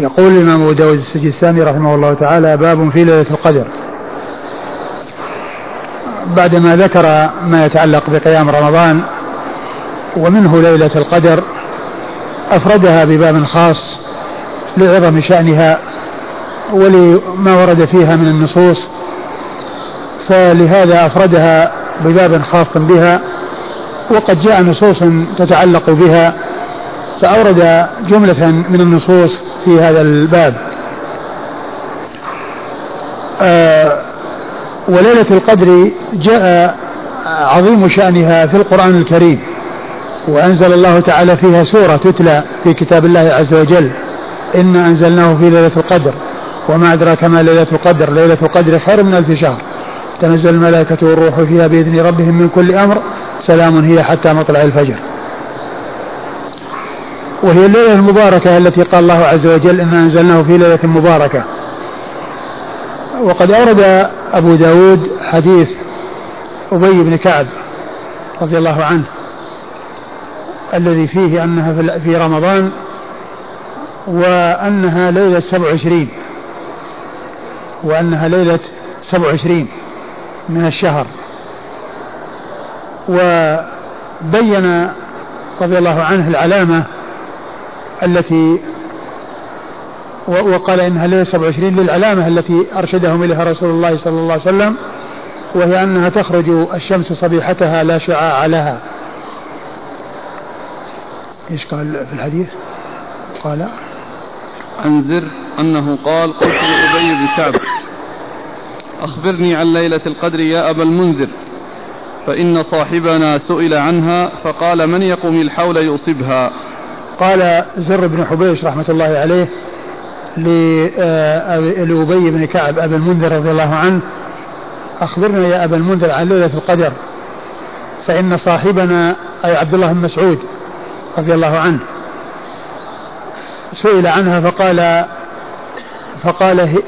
يقول الإمام أبو داود السجستاني رحمه الله تعالى باب في ليلة القدر. بعدما ذكر ما يتعلق بقيام رمضان ومنه ليلة القدر أفردها بباب خاص لعظم شأنها ولما ورد فيها من النصوص فلهذا أفردها بباب خاص بها وقد جاء نصوص تتعلق بها فأورد جملة من النصوص في هذا الباب. آه وليلة القدر جاء عظيم شأنها في القرآن الكريم وأنزل الله تعالى فيها سورة تتلى في كتاب الله عز وجل إنا أنزلناه في ليلة القدر وما أدراك ما ليلة القدر ليلة القدر خير من ألف شهر. تنزل الملائكة والروح فيها بإذن ربهم من كل أمر سلام هي حتى مطلع الفجر. وهي الليلة المباركة التي قال الله عز وجل إنا أنزلناه في ليلة مباركة. وقد أورد أبو داود حديث أبي بن كعب رضي الله عنه الذي فيه أنها في رمضان وأنها ليلة سبع وعشرين وأنها ليلة سبع وعشرين من الشهر. وبين رضي الله عنه العلامة التي وقال انها ليله 27 للعلامة التي أرشدهم إليها رسول الله صلى الله عليه وسلم وهي أنها تخرج الشمس صبيحتها لا شعاع لها. إيش قال في الحديث؟ قال أنذر أنه قال قلت لأبي بن كعب أخبرني عن ليلة القدر يا أبا المنذر فإن صاحبنا سئل عنها فقال من يقوم الحول يصبها قال زر بن حبيش رحمة الله عليه لأبي بن كعب أبي المنذر رضي الله عنه أخبرنا يا أبا المنذر عن ليلة القدر فإن صاحبنا أي عبد الله بن مسعود رضي الله عنه سئل عنها فقال فقال هي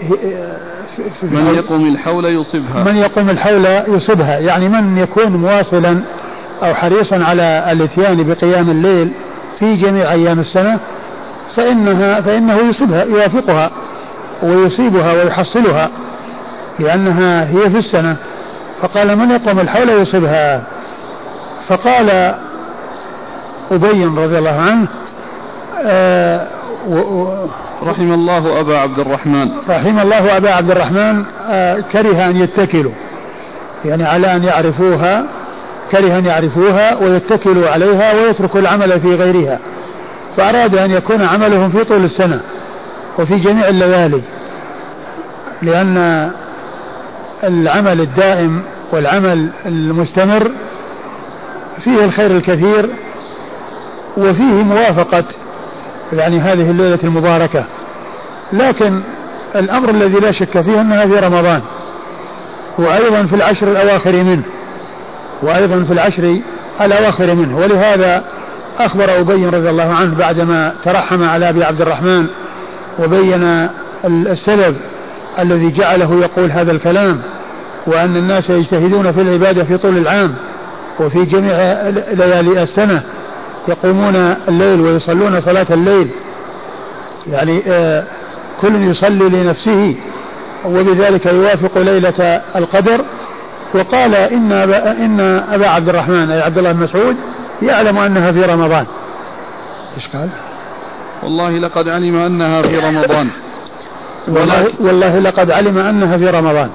في من يقوم الحول يصبها. من يقوم الحول يصبها يعني من يكون مواصلا أو حريصا على الإتيان بقيام الليل في جميع أيام السنة فإنها فإنه يصيبها يوافقها ويصيبها ويحصلها لأنها هي في السنة. فقال من يقوم الحول يصيبها فقال أبي رضي الله عنه آه رحم الله أبا عبد الرحمن. رحم الله أبا عبد الرحمن آه كره أن يتكلوا يعني على أن يعرفوها كره أن يعرفوها ويتكلوا عليها ويتركوا العمل في غيرها. فأراد أن يكون عملهم في طول السنة وفي جميع الليالي لأن العمل الدائم والعمل المستمر فيه الخير الكثير وفيه موافقة يعني هذه الليلة المباركة. لكن الأمر الذي لا شك فيه أنها في رمضان وأيضا في العشر الأواخر منه. وأيضا في العشر الأواخر منه. ولهذا أخبر أبي رضي الله عنه بعدما ترحم على أبي عبد الرحمن وبين السبب الذي جعله يقول هذا الكلام وأن الناس يجتهدون في العبادة في طول العام وفي جميع ليالي السنة يقومون الليل ويصلون صلاة الليل. يعني آه كل يصلي لنفسه وبذلك يوافق ليلة القدر وقال إن أبا, إن أبا عبد الرحمن أي عبد الله بن مسعود يعلم أنها في رمضان. إيش قال؟ والله لقد علم أنها في رمضان. والله, والله لقد علم أنها في رمضان.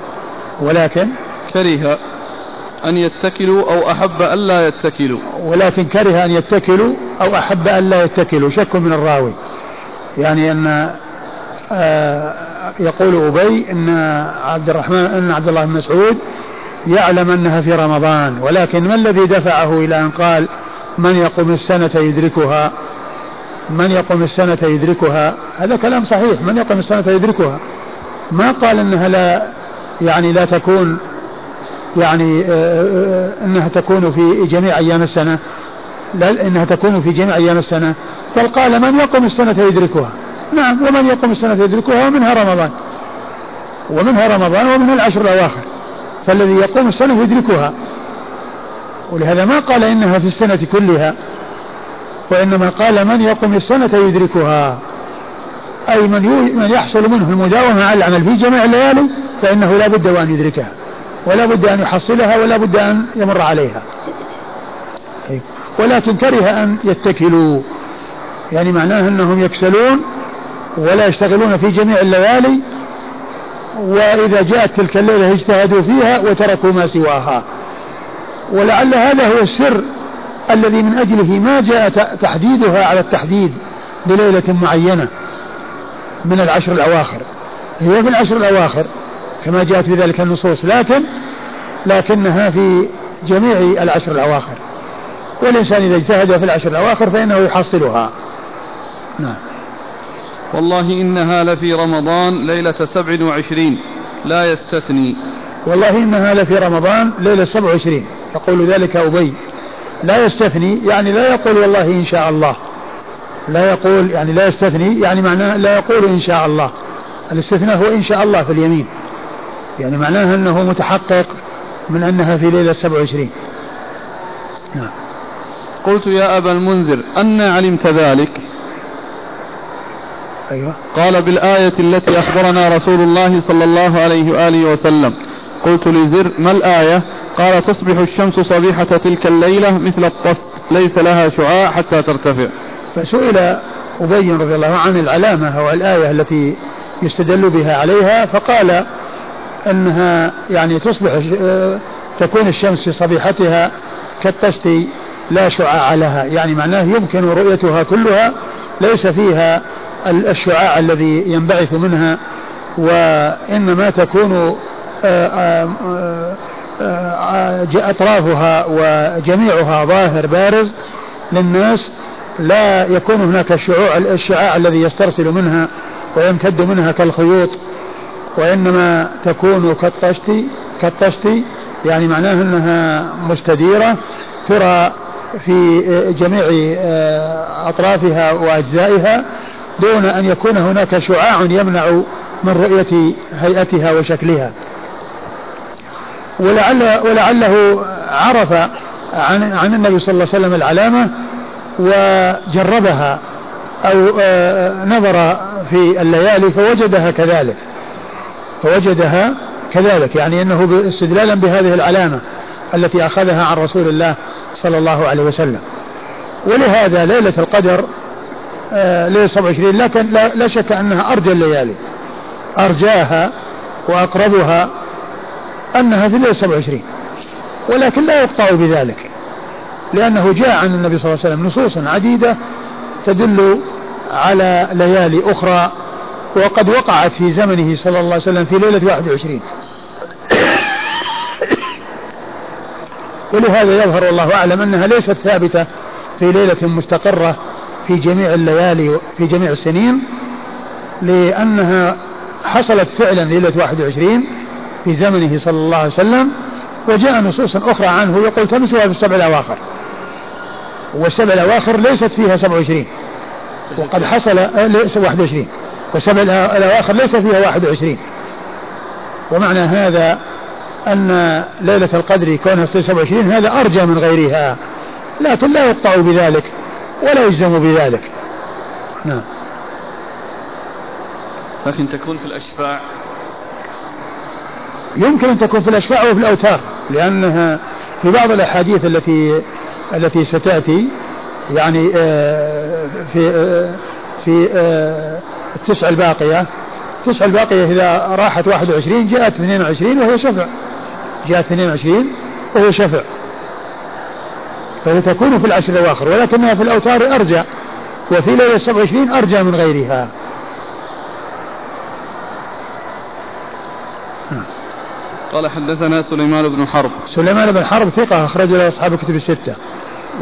ولكن كره أن يتكلوا أو أحب ألا يتكلوا. ولكن كره أن يتكلوا أو أحب ألا يتكلوا. شك من الراوي. يعني أن آه يقول أبي أن عبد الرحمن أن عبد الله بن مسعود يعلم أنها في رمضان ولكن ما الذي دفعه إلى أن قال من يقوم السنة يدركها؟ من يقوم السنة يدركها؟ هذا كلام صحيح من يقوم السنة يدركها؟ ما قال إنها لا يعني لا تكون يعني آه، آه، إنها تكون في جميع أيام السنة؟ لا إنها تكون في جميع أيام السنة. بل قال من يقوم السنة يدركها؟ نعم ومن يقوم السنة يدركها؟ ومنها رمضان. ومنها رمضان ومنها العشر الأواخر. فالذي يقوم السنة يدركها. ولهذا ما قال إنها في السنة كلها وإنما قال من يقوم السنة يدركها. أي من من يحصل منه المداومة على العمل في جميع الليالي فإنه لا بد وأن يدركها ولا بد أن يحصلها ولا بد أن يمر عليها. ولكن كره أن يتكلوا. يعني معناه أنهم يكسلون ولا يشتغلون في جميع الليالي وإذا جاءت تلك الليلة اجتهدوا فيها وتركوا ما سواها. ولعل هذا هو السر الذي من أجله ما جاء تحديدها على التحديد بليلة معينة من العشر الأواخر. هي في العشر الأواخر كما جاءت في ذلك النصوص لكن لكنها في جميع العشر الأواخر. والإنسان إذا اجتهد في العشر الأواخر فإنه يحصلها. نعم. والله إنها لفي رمضان ليلة سبع وعشرين. لا يستثني. والله إنها لفي رمضان ليلة سبع وعشرين. يقول ذلك أبي. لا يستثني يعني لا يقول والله إن شاء الله. لا يقول يعني لا يستثني يعني معناه لا يقول إن شاء الله. الاستثناء هو إن شاء الله في اليمين. يعني معناه أنه متحقق من أنها في ليلة 27 نعم. قلت يا أبا المنذر أن علمت ذلك. أيوة. قال بالآية التي أخبرنا رسول الله صلى الله عليه وآله وسلم. قلت لزر ما الآية؟ قال تصبح الشمس صبيحة تلك الليلة مثل الطست ليس لها شعاع حتى ترتفع. فسئل أبي رضي الله عنه العلامة أو الآية التي يستدل بها عليها فقال أنها يعني تصبح تكون الشمس في صبيحتها كالطست لا شعاع لها. يعني معناه يمكن رؤيتها كلها ليس فيها الشعاع الذي ينبعث منها وإنما تكون آه، آه، آه، أطرافها وجميعها ظاهر بارز للناس لا يكون هناك الشعاع الشعاع الذي يسترسل منها ويمتد منها كالخيوط وإنما تكون كالطشت كالطشت يعني معناه أنها مستديرة ترى في جميع أطرافها وأجزائها دون أن يكون هناك شعاع يمنع من رؤية هيئتها وشكلها. ولعل ولعله عرف عن عن النبي صلى الله عليه وسلم العلامة وجربها أو آه، نظر في الليالي فوجدها كذلك. فوجدها كذلك يعني أنه استدلالا بهذه العلامة التي أخذها عن رسول الله صلى الله عليه وسلم. ولهذا ليلة القدر ليلة 27 لكن لا, شك أنها أرجى الليالي. أرجاها وأقربها أنها في ليلة 27 ولكن لا يقطع بذلك لأنه جاء عن النبي صلى الله عليه وسلم نصوص عديدة تدل على ليالي أخرى وقد وقعت في زمنه صلى الله عليه وسلم في ليلة 21 ولهذا يظهر والله أعلم أنها ليست ثابتة في ليلة مستقرة في جميع الليالي في جميع السنين لأنها حصلت فعلا ليلة 21 في زمنه صلى الله عليه وسلم وجاء نصوص أخرى عنه يقول تمسها في السبع الأواخر. والسبع الأواخر ليست فيها 27 وقد حصل 21 آه، والسبع الأواخر ليس فيها 21 ومعنى هذا أن ليلة القدر كونها 27 هذا أرجى من غيرها. لكن لا يقطع بذلك. ولا يجزم بذلك. نعم. لكن تكون في الأشفاع. يمكن أن تكون في الأشفاع وفي الأوتار لأنها في بعض الأحاديث التي التي ستأتي يعني آه، في آه، في آه، التسع الباقية. التسع الباقية إذا راحت 21 جاءت 22 وهي شفع. جاءت 22 وهي شفع. فهي تكون في العشر الأواخر ولكنها في الأوتار أرجى وفي ليلة 27 أرجى من غيرها. قال حدثنا سليمان بن حرب. سليمان بن حرب ثقة أخرج له أصحاب الكتب الستة.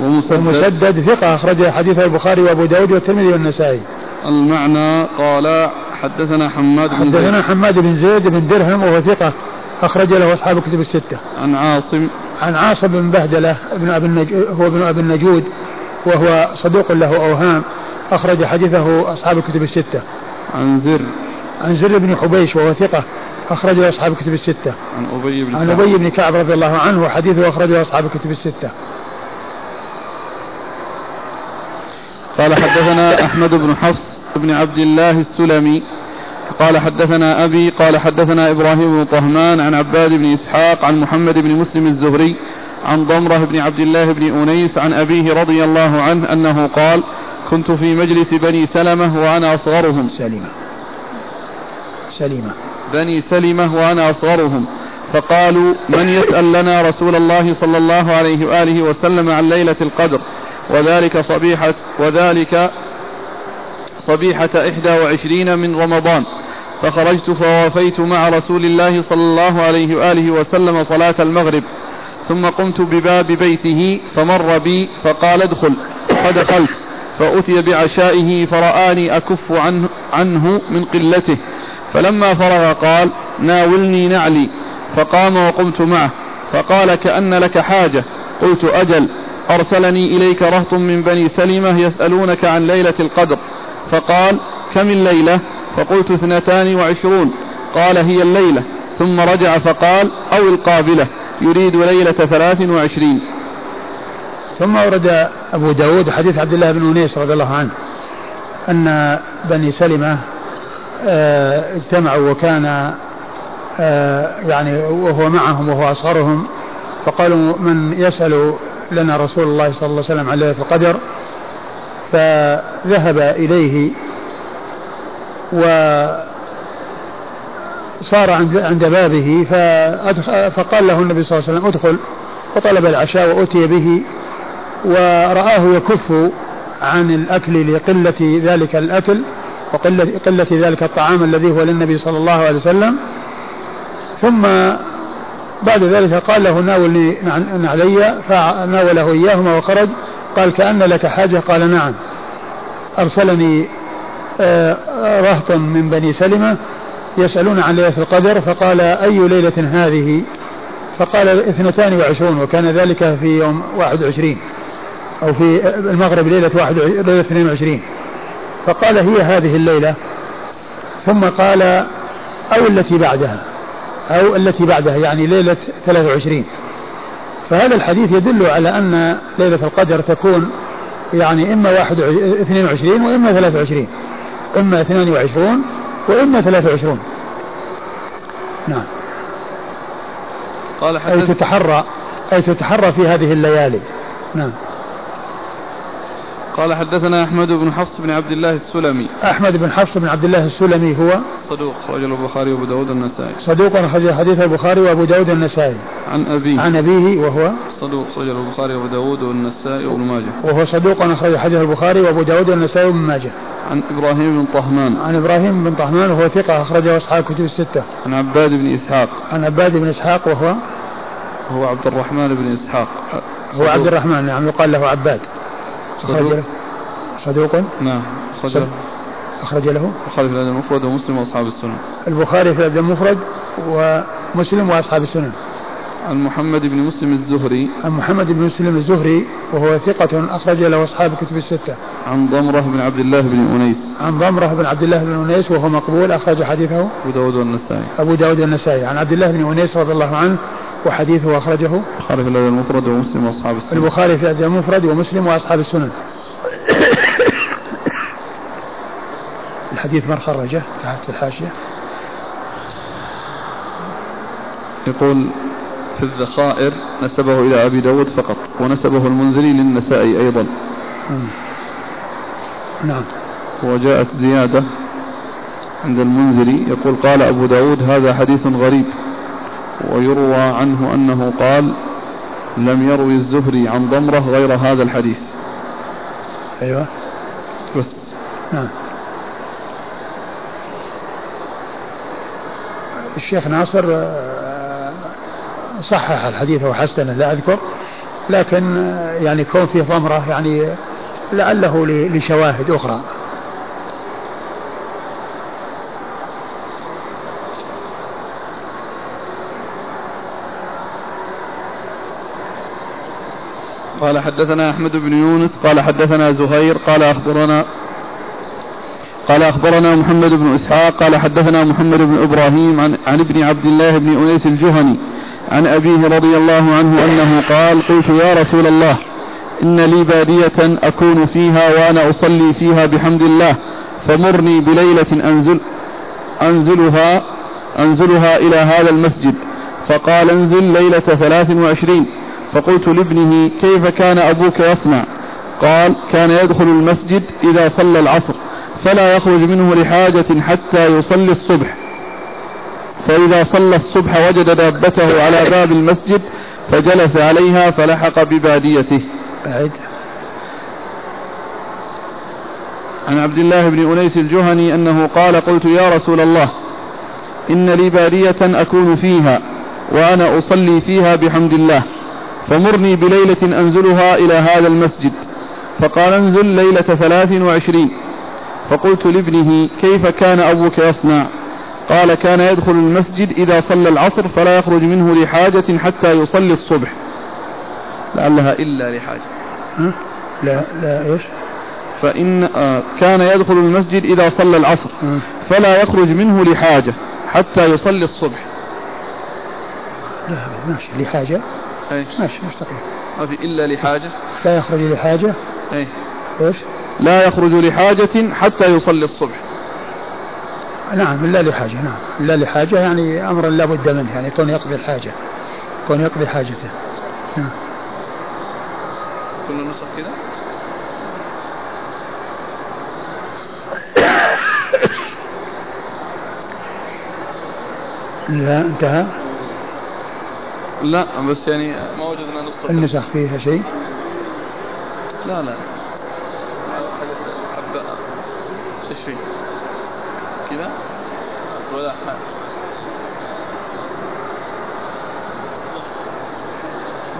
ومسدد, ومسدد ثقة أخرج حديث البخاري وأبو داود والترمذي والنسائي. المعنى قال حدثنا حماد بن حدثنا حماد بن زيد بن درهم وهو ثقة أخرج له أصحاب الكتب الستة. عن عاصم عن عاصم بن بهدلة ابن أبي النجود هو ابن أبي النجود وهو صدوق له أوهام أخرج حديثه أصحاب الكتب الستة عن زر عن زر بن حبيش وهو ثقة أخرجه أصحاب الكتب الستة. عن أبي بن عن أبي بن كعب رضي الله عنه وحديثه أخرجه أصحاب الكتب الستة. قال حدثنا أحمد بن حفص بن عبد الله السلمي قال حدثنا أبي قال حدثنا إبراهيم بن طهمان عن عباد بن إسحاق عن محمد بن مسلم الزهري عن ضمرة بن عبد الله بن أنيس عن أبيه رضي الله عنه أنه قال كنت في مجلس بني سلمة وأنا أصغرهم. سلمة سلمة بني سلمة وأنا أصغرهم. فقالوا من يسأل لنا رسول الله صلى الله عليه وآله وسلم عن ليلة القدر؟ وذلك صبيحة وذلك صبيحة إحدى وعشرين من رمضان فخرجت فوافيت مع رسول الله صلى الله عليه وآله وسلم صلاة المغرب ثم قمت بباب بيته فمر بي فقال ادخل فدخلت فأتي بعشائه فرآني أكف عنه, عنه من قلته فلما فرغ قال ناولني نعلي فقام وقمت معه فقال كأن لك حاجة قلت أجل أرسلني إليك رهط من بني سلمة يسألونك عن ليلة القدر فقال كم الليلة؟ فقلت اثنتان وعشرون. قال هي الليلة. ثم رجع فقال أو القابلة. يريد ليلة ثلاث وعشرين. ثم ورد أبو داود حديث عبد الله بن أنيس رضي الله عنه أن بني سلمة آه، اجتمعوا وكان آه، يعني وهو معهم وهو أصغرهم فقالوا من يسأل لنا رسول الله صلى الله عليه وسلم عن ليلة القدر؟ فذهب إليه وصار عند بابه فقال له النبي صلى الله عليه وسلم ادخل وطلب العشاء وأتي به ورآه يكف عن الأكل لقلة ذلك الأكل وقلة قلة ذلك الطعام الذي هو للنبي صلى الله عليه وسلم. ثم بعد ذلك قال له ناولني علي فناوله إياهما وخرج. قال كأن لك حاجة؟ قال نعم. أرسلني آه، رهط من بني سلمة يسألون عن ليلة القدر فقال أي ليلة هذه؟ فقال اثنتان وعشرون وكان ذلك في يوم واحد وعشرين أو في المغرب ليلة واحد ليلة اثنين وعشرين. فقال هي هذه الليلة. ثم قال أو التي بعدها أو التي بعدها يعني ليلة 23 فهذا الحديث يدل على أن ليلة القدر تكون يعني إما 22 وإما 23 إما 22 وإما 23 نعم. قال أي تتحرى أي تتحرى في هذه الليالي. نعم. قال حدثنا أحمد بن حفص بن عبد الله السلمي. أحمد بن حفص بن عبد الله السلمي هو صدوق أخرج البخاري وأبو داود النسائي صدوق أخرج حديث البخاري وأبو داود النسائي عن أبيه. عن أبيه وهو صدوق أخرج البخاري وأبو داود والنسائي وابن ماجه. وهو صدوق أخرج حديث البخاري وأبو داود والنسائي وابن ماجه. عن إبراهيم بن طهمان. عن إبراهيم بن طهمان وهو ثقة أخرجه أصحاب الكتب الستة. عن عباد بن إسحاق. عن عباد بن إسحاق وهو هو عبد الرحمن بن إسحاق. هو عبد الرحمن نعم يقال له عباد. صدوق. صدوق. نعم أخرج أخرج له. البخاري في الأدب المفرد ومسلم وأصحاب السنن. البخاري في الأدب المفرد ومسلم وأصحاب السنن. عن محمد بن مسلم الزهري. عن محمد بن مسلم الزهري وهو ثقة أخرج له أصحاب الكتب الستة. عن ضمرة بن عبد الله بن أنيس. عن ضمرة بن عبد الله بن أنيس وهو مقبول أخرج حديثه. أبو داود والنسائي. أبو داود والنسائي. عن عبد الله بن أنيس رضي الله عنه وحديثه أخرجه البخاري في الأدب المفرد ومسلم وأصحاب السنن البخاري في الأدب المفرد ومسلم وأصحاب السنن. الحديث من خرجه تحت الحاشية. يقول في الذخائر نسبه إلى أبي داود فقط ونسبه المنذري للنسائي أيضا. نعم. وجاءت زيادة عند المنذري يقول قال أبو داود هذا حديث غريب. ويروى عنه أنه قال لم يروي الزهري عن ضمرة غير هذا الحديث. أيوة. بس. نعم. الشيخ ناصر آه، صحح الحديث وحسنه لا أذكر لكن آه، يعني كون فيه ضمرة يعني لعله لشواهد أخرى. قال حدثنا أحمد بن يونس قال حدثنا زهير قال أخبرنا قال أخبرنا محمد بن إسحاق قال حدثنا محمد بن إبراهيم عن, عن ابن عبد الله بن أنيس الجهني عن أبيه رضي الله عنه أنه قال قلت يا رسول الله إن لي بادية أكون فيها وأنا أصلي فيها بحمد الله فمرني بليلة أنزل أنزلها أنزلها إلى هذا المسجد فقال انزل ليلة ثلاث وعشرين فقلت لابنه كيف كان أبوك يصنع؟ قال كان يدخل المسجد إذا صلى العصر فلا يخرج منه لحاجة حتى يصلي الصبح. فإذا صلى الصبح وجد دابته على باب المسجد فجلس عليها فلحق بباديته. بعد عن عبد الله بن أنيس الجهني أنه قال قلت يا رسول الله إن لي بادية أكون فيها وأنا أصلي فيها بحمد الله. فمرني بليلة أنزلها إلى هذا المسجد. فقال انزل ليلة ثلاث وعشرين. فقلت لابنه كيف كان أبوك يصنع؟ قال كان يدخل المسجد إذا صلى العصر فلا يخرج منه لحاجة حتى يصلي الصبح. لعلها إلا لحاجة. لا لا إيش؟ فإن آه كان يدخل المسجد إذا صلى العصر. فلا يخرج منه لحاجة حتى يصلي الصبح. لا ماشي. لحاجة؟ أي ماشي مستقيم ما في إلا لحاجة؟ لا يخرج لحاجة. أي إيش؟ لا يخرج لحاجة حتى يصلي الصبح. نعم إلا لحاجة نعم. إلا لحاجة يعني أمر لا بد منه يعني كون يقضي الحاجة. كون يقضي حاجته. نعم. كل النسخ كذا لا انتهى. لا بس يعني ما وجدنا نسخة النسخ فيها شيء؟ لا لا. حبة إيش فيه كذا؟ ولا حاجة.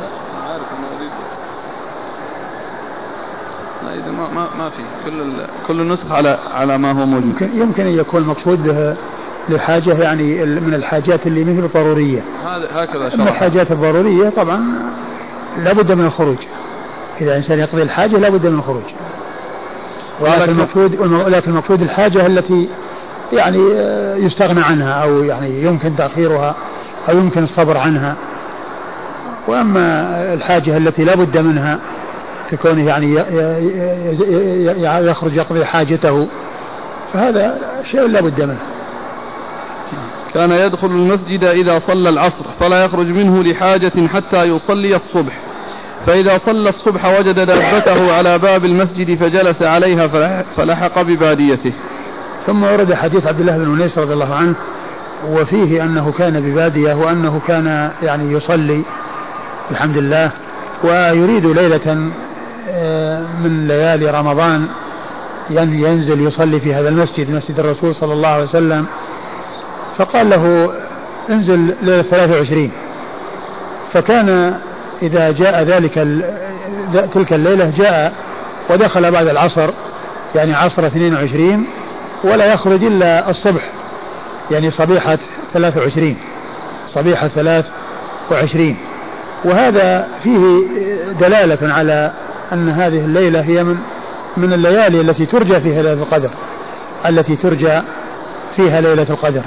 لا عارف انه أريد. لا إذا ما ما ما في. كل ال... كل النسخ على على ما هو موجود. يمكن يمكن أن يكون مقصود لحاجة يعني من الحاجات اللي مثل الضرورية هكذا من شرح الحاجات الضرورية طبعا لابد من الخروج. إذا إنسان يقضي الحاجة لابد من الخروج. ولكن ولكن- المقصود لكن المقصود الحاجة التي يعني آه، يستغنى عنها أو يعني يمكن تأخيرها أو يمكن الصبر عنها. وأما الحاجة التي لا بد منها ككونه يعني يخرج يقضي حاجته فهذا شيء لا بد منه. كان يدخل المسجد إذا صلى العصر فلا يخرج منه لحاجة حتى يصلي الصبح. فإذا صلى الصبح وجد دابته على باب المسجد فجلس عليها فلح- فلحق بباديته. ثم ورد حديث عبد الله بن أنيس رضي الله عنه وفيه أنه كان ببادية وأنه كان يعني يصلي بحمد الله ويريد ليلة آه، من ليالي رمضان ين- ينزل يصلي في هذا المسجد مسجد الرسول صلى الله عليه وسلم. فقال له انزل ليلة 23 فكان إذا جاء ذلك تلك الليلة جاء ودخل بعد العصر يعني عصر 22 ولا يخرج إلا الصبح يعني صبيحة 23 صبيحة 23 وهذا فيه دلالة على أن هذه الليلة هي من من الليالي التي ترجى فيها ليلة القدر التي ترجى فيها ليلة القدر.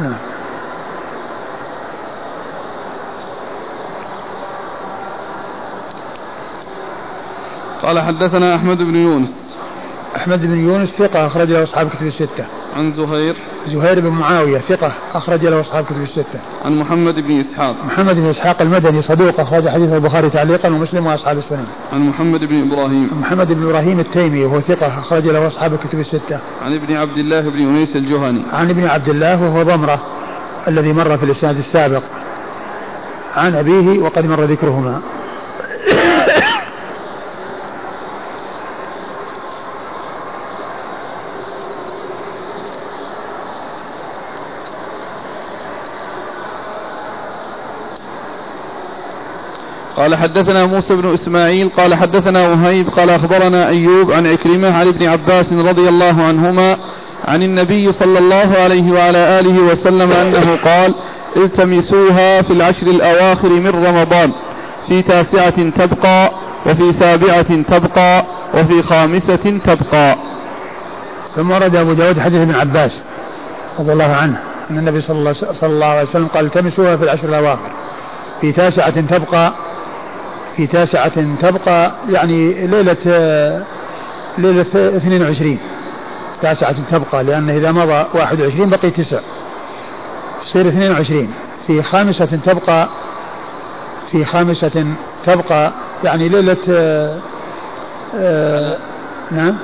نعم. قال حدثنا أحمد بن يونس. أحمد بن يونس ثقة أخرج له أصحاب كتب الستة. عن زهير. زهير بن معاوية ثقة أخرج له أصحاب كتب الستة. عن محمد بن إسحاق. محمد بن إسحاق المدني صدوق أخرج حديث البخاري تعليقا ومسلم وأصحاب السنن. عن محمد بن إبراهيم. محمد بن إبراهيم التيمي وهو ثقة أخرج له أصحاب الكتب الستة. عن ابن عبد الله بن أنيس الجهني. عن ابن عبد الله وهو ضمرة الذي مر في الإسناد السابق. عن أبيه وقد مر ذكرهما. قال حدثنا موسى بن إسماعيل قال حدثنا وهيب قال أخبرنا أيوب عن عكرمة عن ابن عباس رضي الله عنهما عن النبي صلى الله عليه وعلى آله وسلم أنه قال التمسوها في العشر الأواخر من رمضان في تاسعة تبقى وفي سابعة تبقى وفي خامسة تبقى. ثم ورد أبو داود حديث ابن عباس رضي الله عنه أن النبي صلى الله, عليه وسلم قال التمسوها في العشر الأواخر في تاسعة تبقى في تاسعة تبقى يعني ليلة ليلة 22 تاسعة تبقى لأن إذا مضى 21 بقي تسع. تصير 22 في خامسة تبقى في خامسة تبقى يعني ليلة آآ آه، آآ نعم؟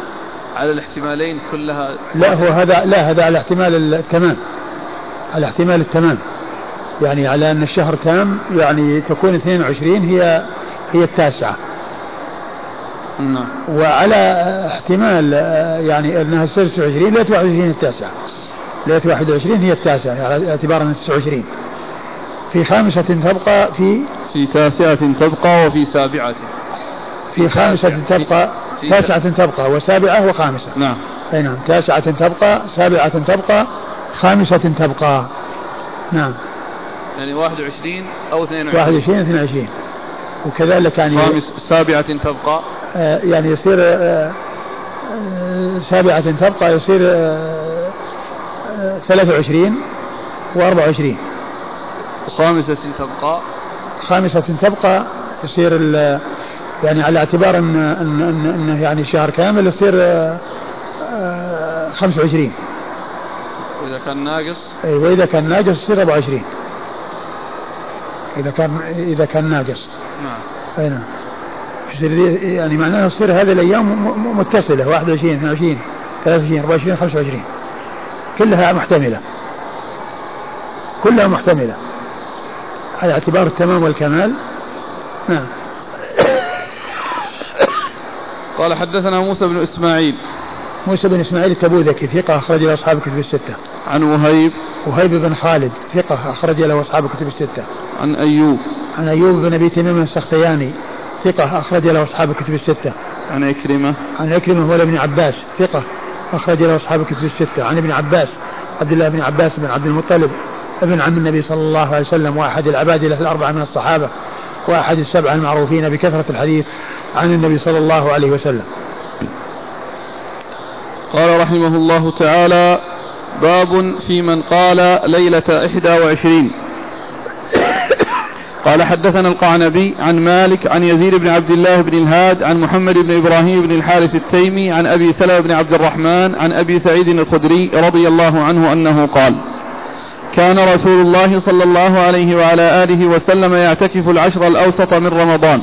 على الاحتمالين كلها. لا هو هذا لا هذا على احتمال التمام على احتمال التمام يعني على أن الشهر تام يعني تكون 22 هي هي التاسعة. نعم. وعلى احتمال يعني أنها تصير 29 ليلة 21 التاسعة. ليلة 21 هي التاسعة على اعتبار أنها 29 في خامسة تبقى في في تاسعة تبقى وفي سابعة. في خامسة تبقى تاسعة تبقى وسابعة وخامسة نعم. أي نعم تاسعة تبقى سابعة تبقى خامسة تبقى. نعم. يعني 21 أو 22 21 22 وكذلك يعني خامس سابعة تبقى. آه يعني يصير آه آه سابعة تبقى يصير آه 23 و24 وخامسة تبقى. خامسة تبقى يصير يعني على اعتبار إن إن انه يعني شهر كامل يصير 25 واذا كان ناقص. اي واذا كان ناقص يصير 24 إذا كان إذا كان ناقص. نعم. أي نعم. يعني معناها تصير هذه الأيام متصلة. 21 22 23 24 25 كلها محتملة. كلها محتملة. على اعتبار التمام والكمال. نعم. قال حدثنا موسى بن إسماعيل. موسى بن إسماعيل التبوذكي ثقة أخرج له أصحاب الكتب الستة. عن وهيب. وهيب بن خالد ثقة أخرج له أصحاب الكتب الستة. عن أيوب عن أيوب بن أبي تميم السختياني ثقة أخرج له أصحاب الكتب الستة. عن عكرمة عن عكرمة مولى ابن عباس ثقة أخرج له أصحاب الكتب الستة. عن ابن عباس عبد الله بن عباس بن عبد المطلب ابن عم النبي صلى الله عليه وسلم وأحد العباد له الأربعة من الصحابة وأحد السبعة المعروفين بكثرة الحديث عن النبي صلى الله عليه وسلم. قال رحمه الله تعالى باب في من قال ليلة إحدى وعشرين قال حدثنا القعنبي عن مالك عن يزيد بن عبد الله بن الهاد عن محمد بن إبراهيم بن الحارث التيمي عن أبي سلمة بن عبد الرحمن عن أبي سعيد الخدري رضي الله عنه أنه قال كان رسول الله صلى الله عليه وعلى آله وسلم يعتكف العشر الأوسط من رمضان.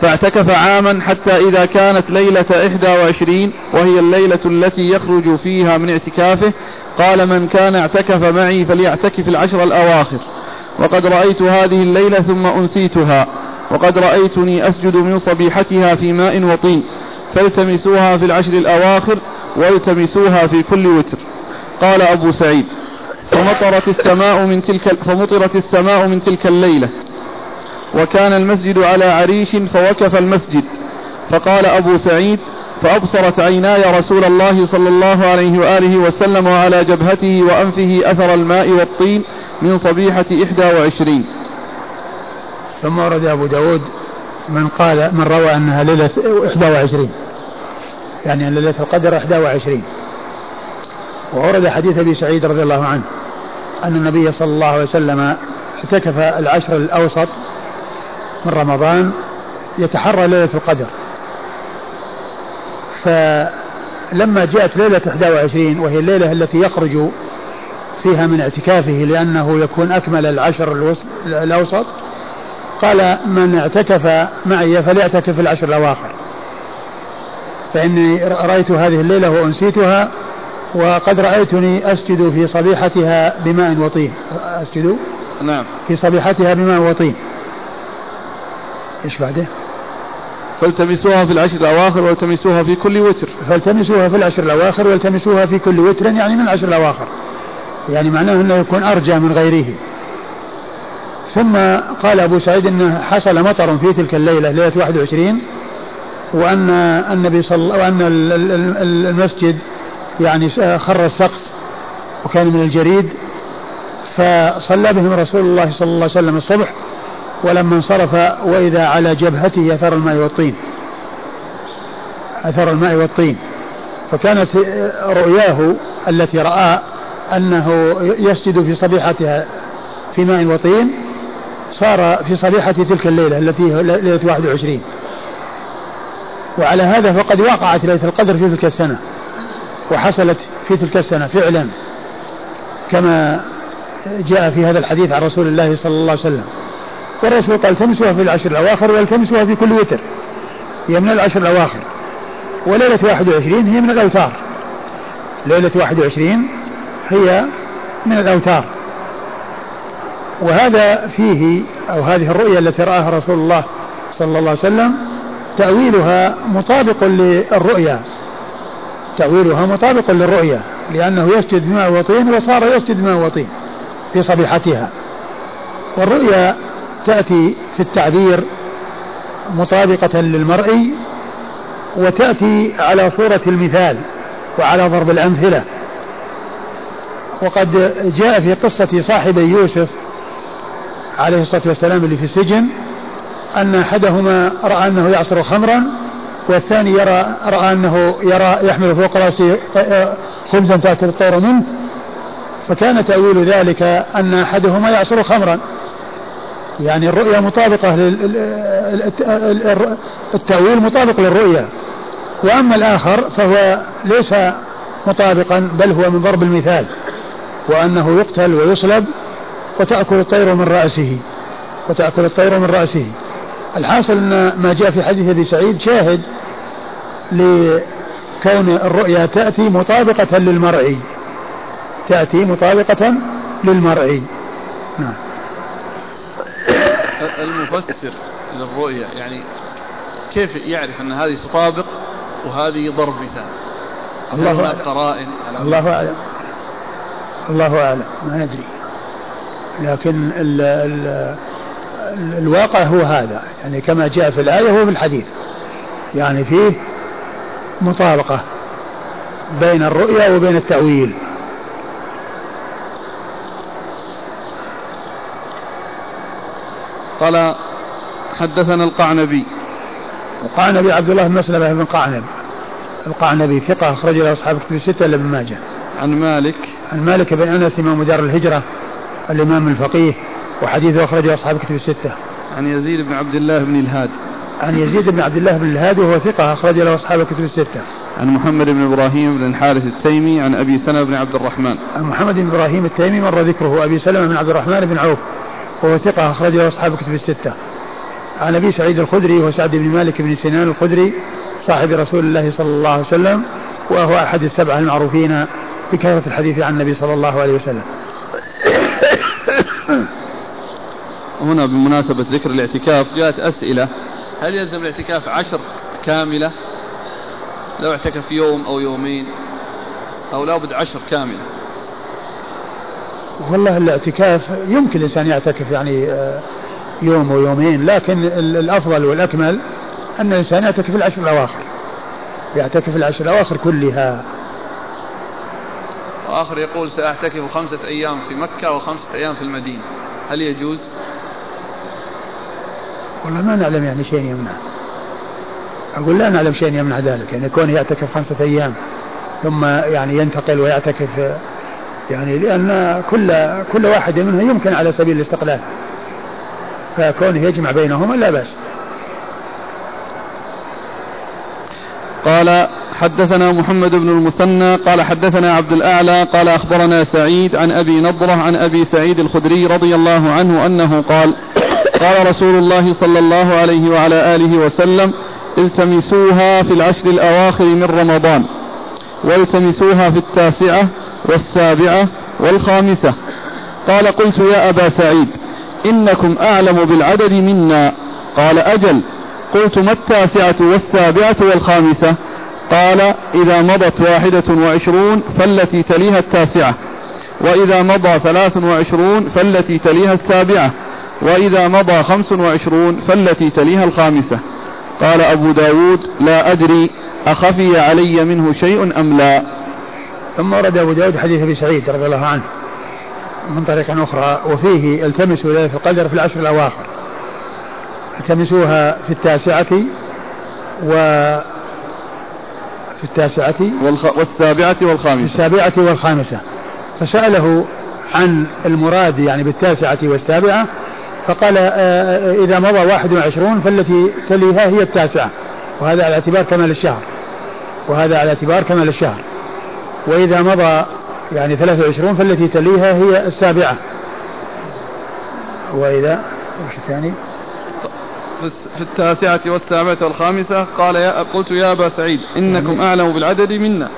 فاعتكف عاما حتى إذا كانت ليلة إحدى وعشرين وهي الليلة التي يخرج فيها من اعتكافه قال من كان اعتكف معي فليعتكف العشر الأواخر. وقد رأيت هذه الليلة ثم أنسيتها وقد رأيتني أسجد من صبيحتها في ماء وطين فالتمسوها في العشر الأواخر والتمسوها في كل وتر. قال أبو سعيد فمطرت السماء من تلك فمطرت السماء من تلك الليلة وكان المسجد على عريش فوقف المسجد. فقال أبو سعيد فأبصرت عيناي رسول الله صلى الله عليه وآله وسلم وعلى جبهته وأنفه أثر الماء والطين من صبيحة إحدى وعشرين. ثم ورد أبو داود من قال من روى أنها ليلة إحدى وعشرين. يعني أن ليلة القدر إحدى وعشرين. وورد حديث أبي سعيد رضي الله عنه أن النبي صلى الله عليه وسلم اعتكف العشر الأوسط من رمضان يتحرى ليلة القدر. فلما جاءت ليلة 21 وهي الليلة التي يخرج فيها من اعتكافه لأنه يكون أكمل العشر الأوسط قال من اعتكف معي فليعتكف العشر الأواخر. فإني رأيت هذه الليلة وأنسيتها وقد رأيتني أسجد في صبيحتها بماء وطين. أسجد؟ نعم. في صبيحتها بماء وطين. إيش بعده؟ فالتمسوها في العشر الأواخر والتمسوها في كل وتر. فالتمسوها في العشر الأواخر والتمسوها في كل وتر يعني من العشر الأواخر. يعني معناه أنه يكون أرجى من غيره. ثم قال أبو سعيد أنه حصل مطر في تلك الليلة ليلة 21 وأن النبي صلى وأن المسجد يعني خر السقف وكان من الجريد فصلى بهم رسول الله صلى الله عليه وسلم الصبح ولما انصرف وإذا على جبهته أثر الماء والطين. أثر الماء والطين. فكانت رؤياه التي رأى أنه يسجد في صبيحتها في ماء وطين صار في صبيحة تلك الليلة التي ليلة 21 وعلى هذا فقد وقعت ليلة القدر في تلك السنة وحصلت في تلك السنة فعلا كما جاء في هذا الحديث عن رسول الله صلى الله عليه وسلم. والرسول قال التمسوها في العشر الأواخر والتمسوها في كل وتر. هي من العشر الأواخر. وليلة 21 هي من الأوتار. ليلة 21 هي من الأوتار. وهذا فيه أو هذه الرؤيا التي رآها رسول الله صلى الله عليه وسلم تأويلها مطابق للرؤيا. تأويلها مطابق للرؤيا. لأنه يسجد ماء وطين وصار يسجد ماء وطين في صبيحتها. والرؤيا تأتي في التعبير مطابقة للمرئي وتأتي على صورة المثال وعلى ضرب الأمثلة. وقد جاء في قصة صاحبي يوسف عليه الصلاة والسلام اللي في السجن أن أحدهما رأى أنه يعصر خمرا والثاني يرى رأى أنه يرى يحمل فوق رأسه خبزا تأكل الطير منه. فكان تأويل ذلك أن أحدهما يعصر خمرا. يعني الرؤيا مطابقة التأويل مطابق للرؤيا. وأما الآخر فهو ليس مطابقا بل هو من ضرب المثال وأنه يقتل ويصلب وتأكل الطير من رأسه وتأكل الطير من رأسه. الحاصل أن ما جاء في حديث أبي سعيد شاهد لكون الرؤيا تأتي مطابقة للمرعي تأتي مطابقة للمرعي نعم. المفسر للرؤيا يعني كيف يعرف أن هذه تطابق وهذه ضرب مثال؟ الله أعلم. قرائن الله أعلم. الله أعلم. ما ندري لكن ال ال الواقع هو هذا. يعني كما جاء في الآية هو في الحديث. يعني فيه مطابقة بين الرؤيا وبين التأويل. قال حدثنا القعنبي. القعنبي عبد الله بن مسلمة بن قعنب. القعنبي ثقة أخرج له أصحاب كتب الستة إلا ابن ماجه. عن مالك. عن مالك بن أنس إمام دار الهجرة الإمام الفقيه وحديثه أخرجه أصحاب كتب الستة. عن يزيد بن عبد الله بن الهاد. عن يزيد بن عبد الله بن الهاد وهو ثقة أخرج له أصحاب الكتب الستة. عن محمد بن إبراهيم بن الحارث التيمي عن أبي سلمة بن عبد الرحمن. عن محمد بن إبراهيم التيمي مر ذكره أبي سلمة بن عبد الرحمن بن عوف. وهو ثقة أخرج له أصحاب الكتب الستة. عن أبي سعيد الخدري وسعد بن مالك بن سنان الخدري صاحب رسول الله صلى الله عليه وسلم وهو أحد السبعة المعروفين بكثرة الحديث عن النبي صلى الله عليه وسلم. هنا بمناسبة ذكر الاعتكاف جاءت أسئلة هل يلزم الاعتكاف عشر كاملة لو اعتكف يوم أو يومين أو لابد عشر كاملة والله الاعتكاف يمكن الإنسان يعتكف يعني آه، يوم ويومين لكن الأفضل والأكمل أن الإنسان يعتكف العشر الأواخر. يعتكف العشر الأواخر كلها. وآخر يقول سأعتكف خمسة أيام في مكة وخمسة أيام في المدينة. هل يجوز؟ والله ما نعلم يعني شيء يمنع. أقول لا نعلم شيء يمنع ذلك يعني كونه يعتكف خمسة أيام ثم يعني ينتقل ويعتكف يعني لأن كل كل واحد منها يمكن على سبيل الاستقلال. فكونه يجمع بينهما لا بأس. قال حدثنا محمد بن المثنى قال حدثنا عبد الأعلى قال أخبرنا سعيد عن أبي نضرة عن أبي سعيد الخدري رضي الله عنه أنه قال قال رسول الله صلى الله عليه وعلى آله وسلم التمسوها في العشر الأواخر من رمضان والتمسوها في التاسعة والسابعة والخامسة. قال قلت يا أبا سعيد إنكم أعلم بالعدد منا. قال أجل. قلت ما التاسعة والسابعة والخامسة؟ قال إذا مضت واحدة وعشرون فالتي تليها التاسعة. وإذا مضى ثلاث وعشرون فالتي تليها السابعة. وإذا مضى خمس وعشرون فالتي تليها الخامسة. قال أبو داود لا أدري أخفي علي منه شيء أم لا. ثم ورد أبو داود حديث أبي سعيد رضي الله عنه من طريق أخرى وفيه التمسوا ليلة القدر في العشر الأواخر. التمسوها في التاسعة و في التاسعة والخ... والسابعة والخامسة. السابعة والخامسة. فسأله عن المراد يعني بالتاسعة والسابعة فقال آه، آه، إذا مضى واحد وعشرون فالتي تليها هي التاسعة وهذا على اعتبار كمال الشهر. وهذا على اعتبار كمال الشهر. وإذا مضى يعني 23 فالتي تليها هي السابعة. وإذا وش الثاني؟ في التاسعة والسابعة والخامسة قال يا قلت يا أبا سعيد إنكم أعلم بالعدد منا.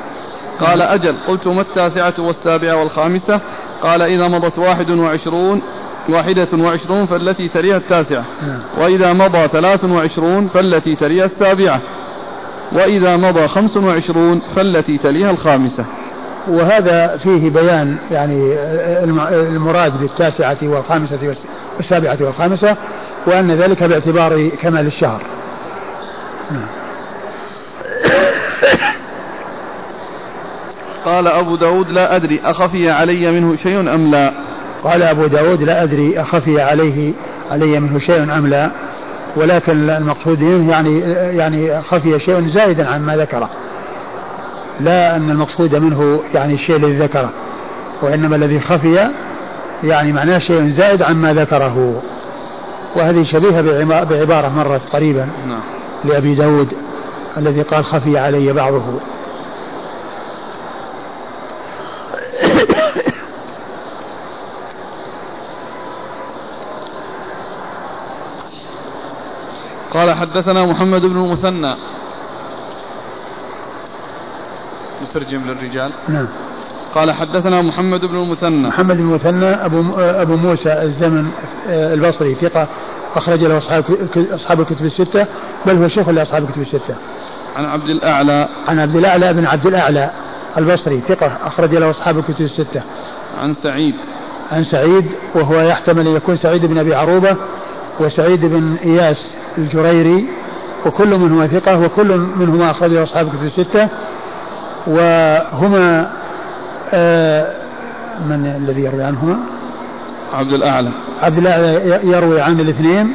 قال أجل قلت ما التاسعة والسابعة والخامسة؟ قال إذا مضت واحد وعشرون واحدة وعشرون فالتي تليها التاسعة. نعم. وإذا مضى ثلاث وعشرون فالتي تليها السابعة. وإذا مضى خمس وعشرون فالتي تليها الخامسة. وهذا فيه بيان يعني المراد بالتاسعة والخامسة والسابعة والخامسة وأن ذلك باعتبار كمال الشهر. نعم. قال أبو داود لا أدري أخفي علي منه شيء أم لا؟ قال أبو داود لا أدري أخفي عليه علي منه شيء أم لا؟ ولكن المقصود منه يعني يعني خفي شيء زائدا عن ما ذكره. لا أن المقصود منه يعني الشيء الذي ذكره وإنما الذي خفي يعني معناه شيء زائد عما ذكره. وهذه شبيهة بعبارة مرت قريبا نعم. لأبي داود الذي قال خفي علي بعضه. قال حدثنا محمد بن المثنى. مترجم للرجال. نعم. قال حدثنا محمد بن المثنى. محمد بن المثنى أبو, أبو موسى الزمن آه، البصري ثقة أخرج له أصحاب أصحاب الكتب الستة بل هو شيخ لأصحاب الكتب الستة. عن عبد الأعلى. عن عبد الأعلى بن عبد الأعلى البصري ثقة أخرج له أصحاب الكتب الستة. عن سعيد. عن سعيد وهو يحتمل أن يكون سعيد بن أبي عروبة وسعيد بن إياس الجريري وكل منهما ثقة وكل منهما أخرج أصحاب الكتب الستة وهما آه من الذي يروي عنهما؟ عبد الأعلى. عبد الأعلى يروي عن الاثنين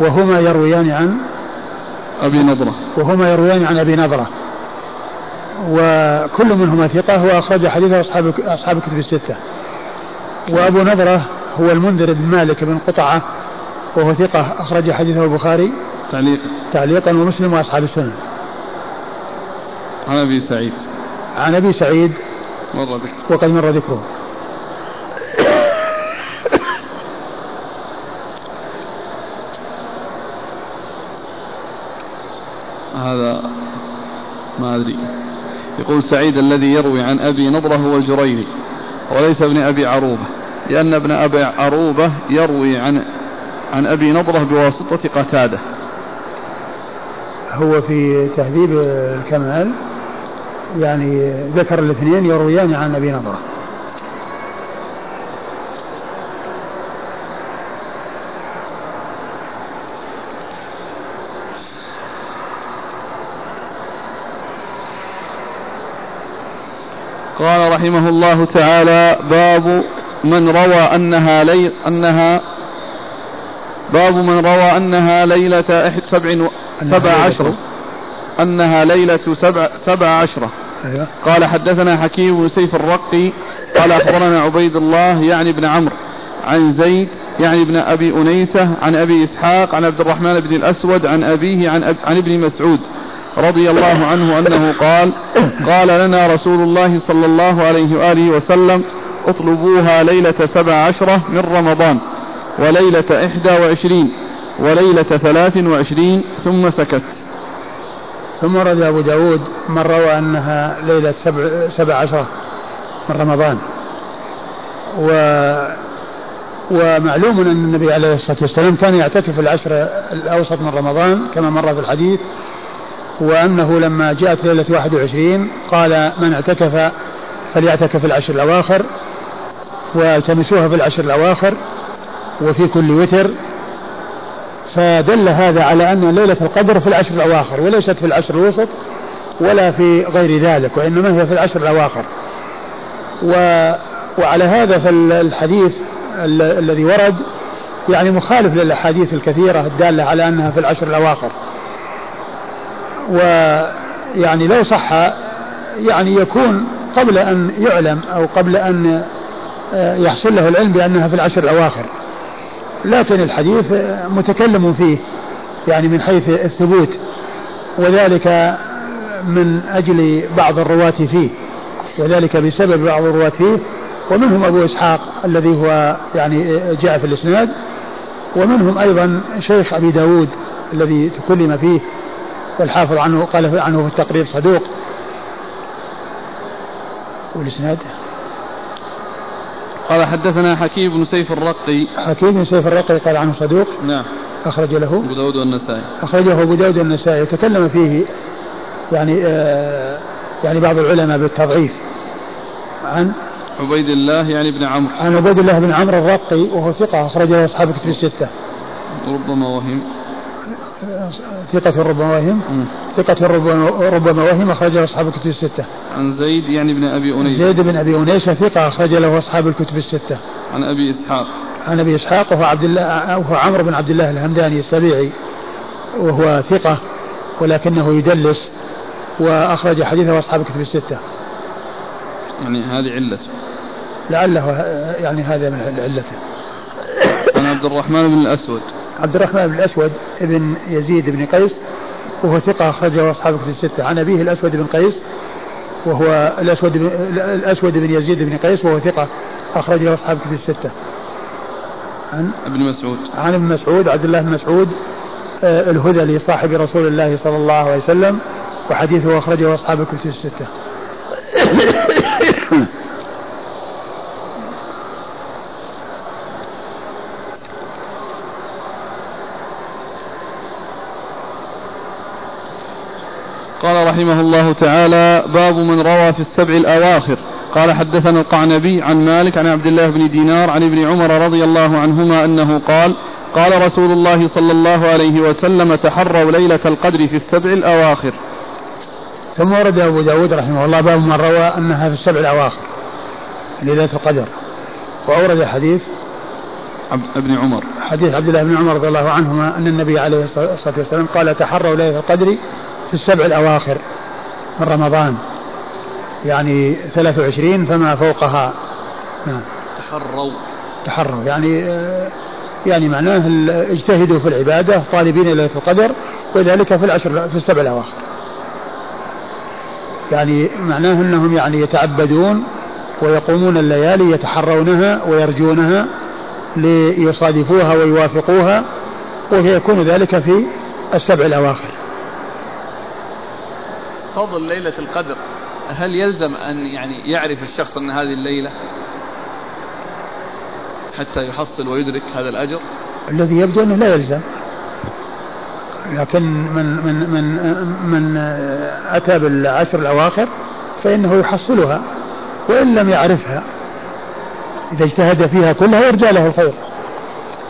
وهما يرويان عن أبي نضرة. وهما يرويان عن أبي نضرة. وكل منهما ثقة وأخرج حديثه أصحاب أصحاب الكتب الستة. وأبو نضرة هو المنذر بن مالك بن قطعة وهو ثقة أخرج حديثه البخاري تعليقا. تعليقا ومسلم وأصحاب السنن عن أبي سعيد. عن أبي سعيد مر ذكره وقد مر ذكره. هذا ما أدري. يقول سعيد الذي يروي عن أبي نضرة هو الجريري وليس ابن أبي عروبة لأن ابن أبي عروبة يروي عن عن أبي نضرة بواسطة قتادة. هو في تهذيب الكمال يعني ذكر الاثنين يرويان عن أبي نضرة. قال رحمه الله تعالى باب من روى أنها لي أنها باب من روى أنها ليلة سبع و... سبع عشرة أنها ليلة سبع, سبع عشرة أيوة. قال حدثنا حكيم بن سيف الرقي. قال أخبرنا عبيد الله يعني ابن عمرو عن زيد يعني ابن أبي أنيسة عن أبي إسحاق عن عبد الرحمن بن الأسود عن أبيه عن, أب عن ابن مسعود رضي الله عنه أنه قال قال لنا رسول الله صلى الله عليه وآله وسلم اطلبوها ليلة سبع عشرة من رمضان. وليلة إحدى وعشرين وليلة ثلاث وعشرين ثم سكت. ثم رد أبو داود من روى أنها ليلة سبع, سبع عشرة من رمضان. و ومعلوم أن النبي عليه الصلاة والسلام كان يعتكف العشر الأوسط من رمضان كما مر في الحديث وأنه لما جاءت ليلة 21 قال من اعتكف فليعتكف العشر الأواخر والتمسوها في العشر الأواخر وفي كل وتر. فدل هذا على أن ليلة القدر في العشر الأواخر وليست في العشر الوسط ولا في غير ذلك وإنما هي في العشر الأواخر. و وعلى هذا فالحديث الذي ورد يعني مخالف للأحاديث الكثيرة الدالة على أنها في العشر الأواخر. ويعني لو صح يعني يكون قبل أن يعلم أو قبل أن آه، يحصل له العلم بأنها في العشر الأواخر. لكن الحديث متكلم فيه يعني من حيث الثبوت وذلك من أجل بعض الرواة فيه وذلك بسبب بعض الرواة فيه ومنهم أبو إسحاق الذي هو يعني جاء في الإسناد ومنهم أيضا شيخ أبي داود الذي تكلم فيه والحافظ عنه قال عنه في التقريب صدوق. والإسناد؟ قال حدثنا حكيم بن سيف الرقي. حكيم بن سيف الرقي قال عنه صدوق. نعم. أخرج له. أبو داود والنسائي. أخرجه أبو داود والنسائي. تكلم فيه يعني آه يعني بعض العلماء بالتضعيف. عن عبيد الله يعني بن عمرو. عن عبيد الله بن عمرو الرقي وهو ثقة أخرجه أصحاب كتب الستة. ربما وهم. ثقة ربما وهم ثقة ربما ربما وهم أخرجه أصحاب الكتب الستة. عن زيد يعني بن أبي أنيس زيد بن أبي أنيس ثقة أخرج له أصحاب الكتب الستة. عن أبي إسحاق عن أبي إسحاق وهو عبد الله وهو عمرو بن عبد الله الهمداني السبيعي وهو ثقة ولكنه يدلس وأخرج حديثه أصحاب الكتب الستة. يعني هذه علته. لعله يعني هذا من علته. عن عبد الرحمن بن الأسود عبد الرحمن بن الأسود ابن يزيد بن قيس وهو ثقة أخرجه أصحاب كتب الستة. عن أبيه الأسود بن قيس وهو الأسود بن الأسود بن يزيد بن قيس وهو ثقة أخرجه أصحاب كتب الستة. عن ابن مسعود. عن ابن مسعود عبد الله بن مسعود آه، الهذلي صاحب رسول الله صلى الله عليه وسلم وحديثه أخرجه أصحاب الكتب الستة. قال رحمه الله تعالى باب من روى في السبع الأواخر. قال حدثنا القعنبي عن مالك عن عبد الله بن دينار عن ابن عمر رضي الله عنهما أنه قال قال رسول الله صلى الله عليه وسلم تحروا ليلة القدر في السبع الأواخر. ثم ورد أبو داود رحمه الله باب من روى أنها في السبع الأواخر ليلة القدر. وأورد حديث ابن عمر. حديث عبد الله بن عمر رضي الله عنهما أن النبي عليه الصلاة والسلام قال تحروا ليلة القدر في السبع الأواخر من رمضان يعني 23 فما فوقها. نعم. تحروا. تحروا يعني يعني معناه اجتهدوا في العبادة طالبين ليلة القدر وذلك في العشر في السبع الأواخر. يعني معناه أنهم يعني يتعبدون ويقومون الليالي يتحرونها ويرجونها ليصادفوها ويوافقوها ويكون ذلك في السبع الأواخر. فضل ليلة القدر. هل يلزم أن يعني يعرف الشخص أن هذه الليلة حتى يحصل ويدرك هذا الأجر؟ الذي يبدو أنه لا يلزم. لكن من من من من أتى بالعشر الأواخر فإنه يحصلها وإن لم يعرفها إذا اجتهد فيها كلها يرجى له الخير.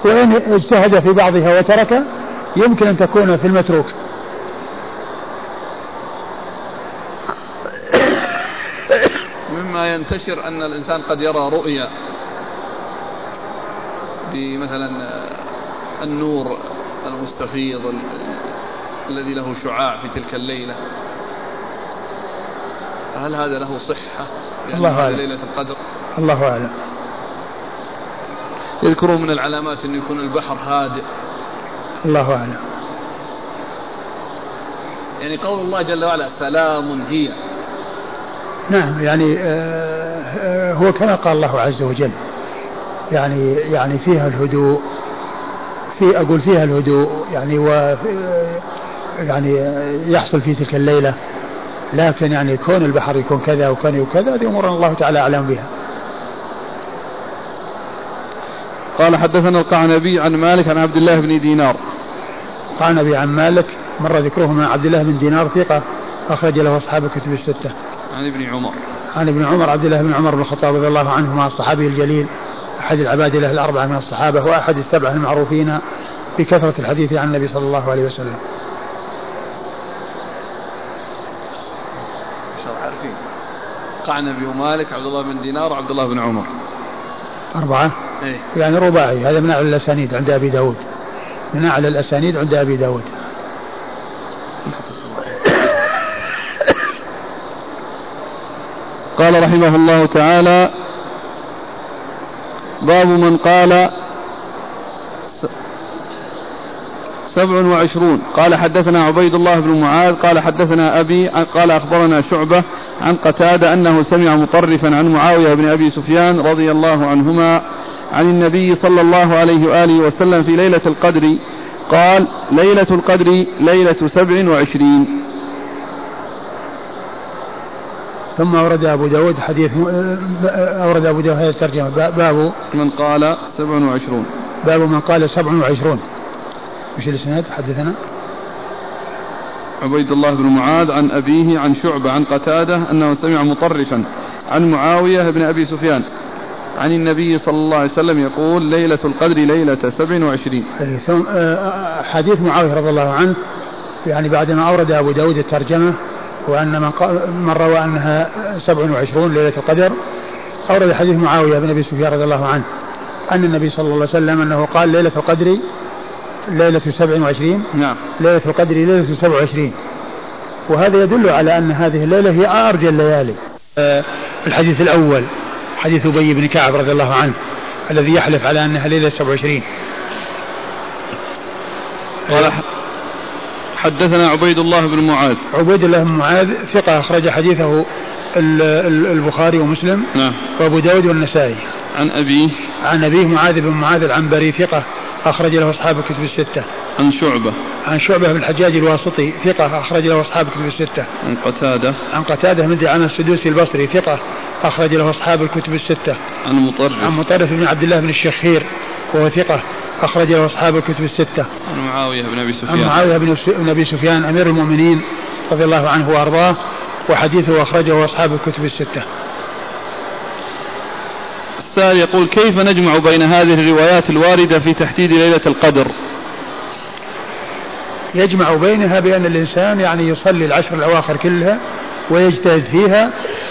وإن اجتهد في بعضها وترك يمكن أن تكون في المتروك. مما ينتشر أن الإنسان قد يرى رؤيا بمثلا النور المستفيض الذي له شعاع في تلك الليلة. هل هذا له صحة؟ الله أعلم. ليلة القدر؟ الله أعلم. يذكرون من العلامات أنه يكون البحر هادئ. الله أعلم. يعني قول الله جل وعلا سلام هي. نعم يعني آه، آه، هو كما قال الله عز وجل يعني يعني فيها الهدوء في أقول فيها الهدوء يعني و يعني يحصل في تلك الليلة لكن يعني كون البحر يكون كذا وكان وكذا هذه أمور الله تعالى أعلم بها. قال حدثنا القعنبي عن مالك عن عبد الله بن دينار. القعنبي عن مالك مر ذكره مع عبد الله بن دينار ثقة أخرج له أصحاب الكتب الستة. عن ابن عمر. عن ابن عمر عبد الله بن عمر بن الخطاب رضي الله عنهما الصحابي الجليل أحد العباد له الأربعة من الصحابة وأحد السبعة المعروفين بكثرة الحديث عن النبي صلى الله عليه وسلم. عارفين. قعنبي ومالك عبد الله بن دينار وعبد الله بن عمر. أربعة؟ إيه؟ يعني رباعي. هذا من أعلى الأسانيد عند أبي داود. من أعلى الأسانيد عند أبي داود. قال رحمه الله تعالى باب من قال سبع وعشرون. قال حدثنا عبيد الله بن معاذ قال حدثنا أبي قال أخبرنا شعبة عن قتادة أنه سمع مطرفا عن معاوية بن أبي سفيان رضي الله عنهما عن النبي صلى الله عليه وآله وسلم في ليلة القدر قال ليلة القدر ليلة سبع وعشرين. ثم أورد أبو داود حديث أورد أبو داود هذه الترجمة. باب من قال سبع وعشرون. باب من قال سبع وعشرون. مش الإسناد؟ حدثنا. عبيد الله بن معاذ عن أبيه عن شعبة عن قتادة أنه سمع مطرفا عن معاوية بن أبي سفيان عن النبي صلى الله عليه وسلم يقول ليلة القدر ليلة سبع وعشرين. ثم آه، حديث معاوية رضي الله عنه يعني بعدما أورد أبو داود الترجمة وأن من, من روى أنها سبع وعشرون ليلة القدر أورد حديث معاوية بن أبي سفيان رضي الله عنه أن النبي صلى الله عليه وسلم أنه قال ليلة القدر ليلة سبع وعشرين نعم. ليلة القدر ليلة سبع وعشرين. وهذا يدل على أن هذه الليلة هي أرجى الليالي. آه، الحديث الأول حديث أبي بن كعب رضي الله عنه الذي يحلف على أنها ليلة 27 قال حدثنا عبيد الله بن معاذ. عبيد الله بن معاذ ثقة أخرج حديثه البخاري ومسلم نعم. وأبو داود والنسائي. عن أبيه. عن أبيه معاذ بن معاذ العنبري ثقة أخرج له أصحاب الكتب الستة. عن شعبة. عن شعبة بن الحجاج الواسطي ثقة أخرج له أصحاب الكتب الستة. عن قتادة. عن قتادة بن دعامة السدوسي البصري ثقة أخرج له أصحاب الكتب الستة. عن مطرف. عن مطرف بن عبد الله بن الشخير وهو ثقة أخرج له أصحاب الكتب الستة. عن معاوية بن أبي سفيان. عن معاوية بن أبي سفيان أمير المؤمنين رضي الله عنه وأرضاه وحديثه أخرجه أصحاب الكتب الستة. السائل يقول كيف نجمع بين هذه الروايات الواردة في تحديد ليلة القدر؟ يجمع بينها بأن الإنسان يعني يصلي العشر الأواخر كلها ويجتهد فيها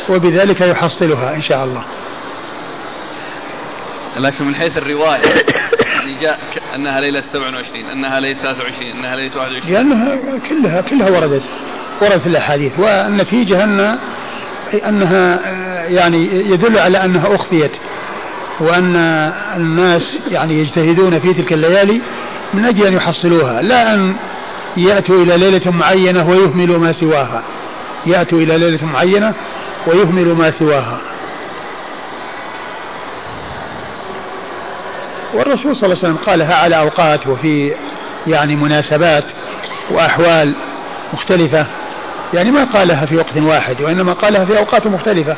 وبذلك يحصلها إن شاء الله. لكن من حيث الرواية يعني جاء أنها ليلة 27 أنها ليلة 23 أنها ليلة 21 لأنها كلها كلها وردت وردت في الأحاديث. والنتيجة أن أنها يعني يدل على أنها أخفيت وأن الناس يعني يجتهدون في تلك الليالي من أجل أن يحصلوها لا أن يأتوا إلى ليلة معينة ويهملوا ما سواها. يأتوا إلى ليلة معينة ويهملوا ما سواها. والرسول صلى الله عليه وسلم قالها على أوقات وفي يعني مناسبات وأحوال مختلفة. يعني ما قالها في وقت واحد وإنما قالها في أوقات مختلفة.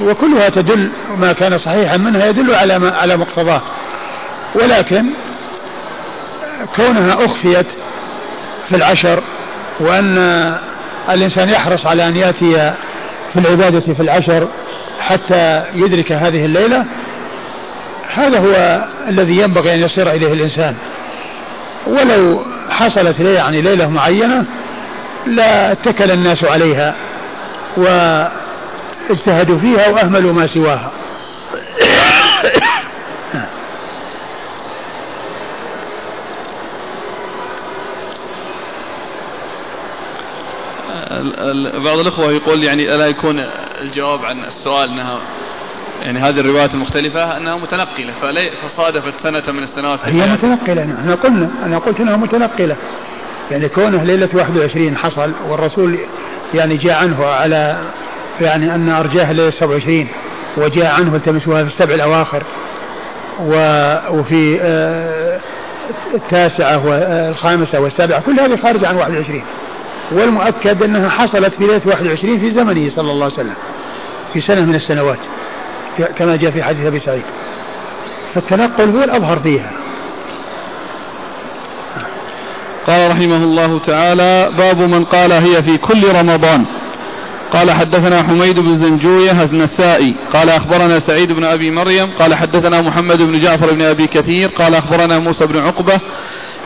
وكلها تدل ما كان صحيحا منها يدل على ما على مقتضاه. ولكن كونها أخفيت في العشر وأن الإنسان يحرص على أن يأتي في العبادة في العشر حتى يدرك هذه الليلة هذا هو الذي ينبغي أن يصير إليه الإنسان. ولو حصلت لي يعني ليلة معينة لا اتكل الناس عليها واجتهدوا فيها وأهملوا ما سواها. بعض الأخوة يقول يعني ألا يكون الجواب عن السؤال أنها يعني هذه الروايات المختلفة أنها متنقلة فلي فصادفت سنة من السنوات هي متنقلة نعم. إحنا قلنا أنا قلت أنها متنقلة. يعني كونه ليلة 21 حصل والرسول يعني جاء عنه على يعني أن أرجاه ليلة 27 وجاء عنه التمسوها في السبع الأواخر وفي آه، التاسعة والخامسة والسابعة كل هذه خارجة عن 21 والمؤكد أنها حصلت في ليلة 21 في زمنه صلى الله عليه وسلم في سنة من السنوات. كما جاء في حديث أبي سعيد. فالتنقل هو الأظهر فيها. قال رحمه الله تعالى باب من قال هي في كل رمضان. قال حدثنا حميد بن زنجوية النسائي. قال أخبرنا سعيد بن أبي مريم. قال حدثنا محمد بن جعفر بن أبي كثير. قال أخبرنا موسى بن عقبة.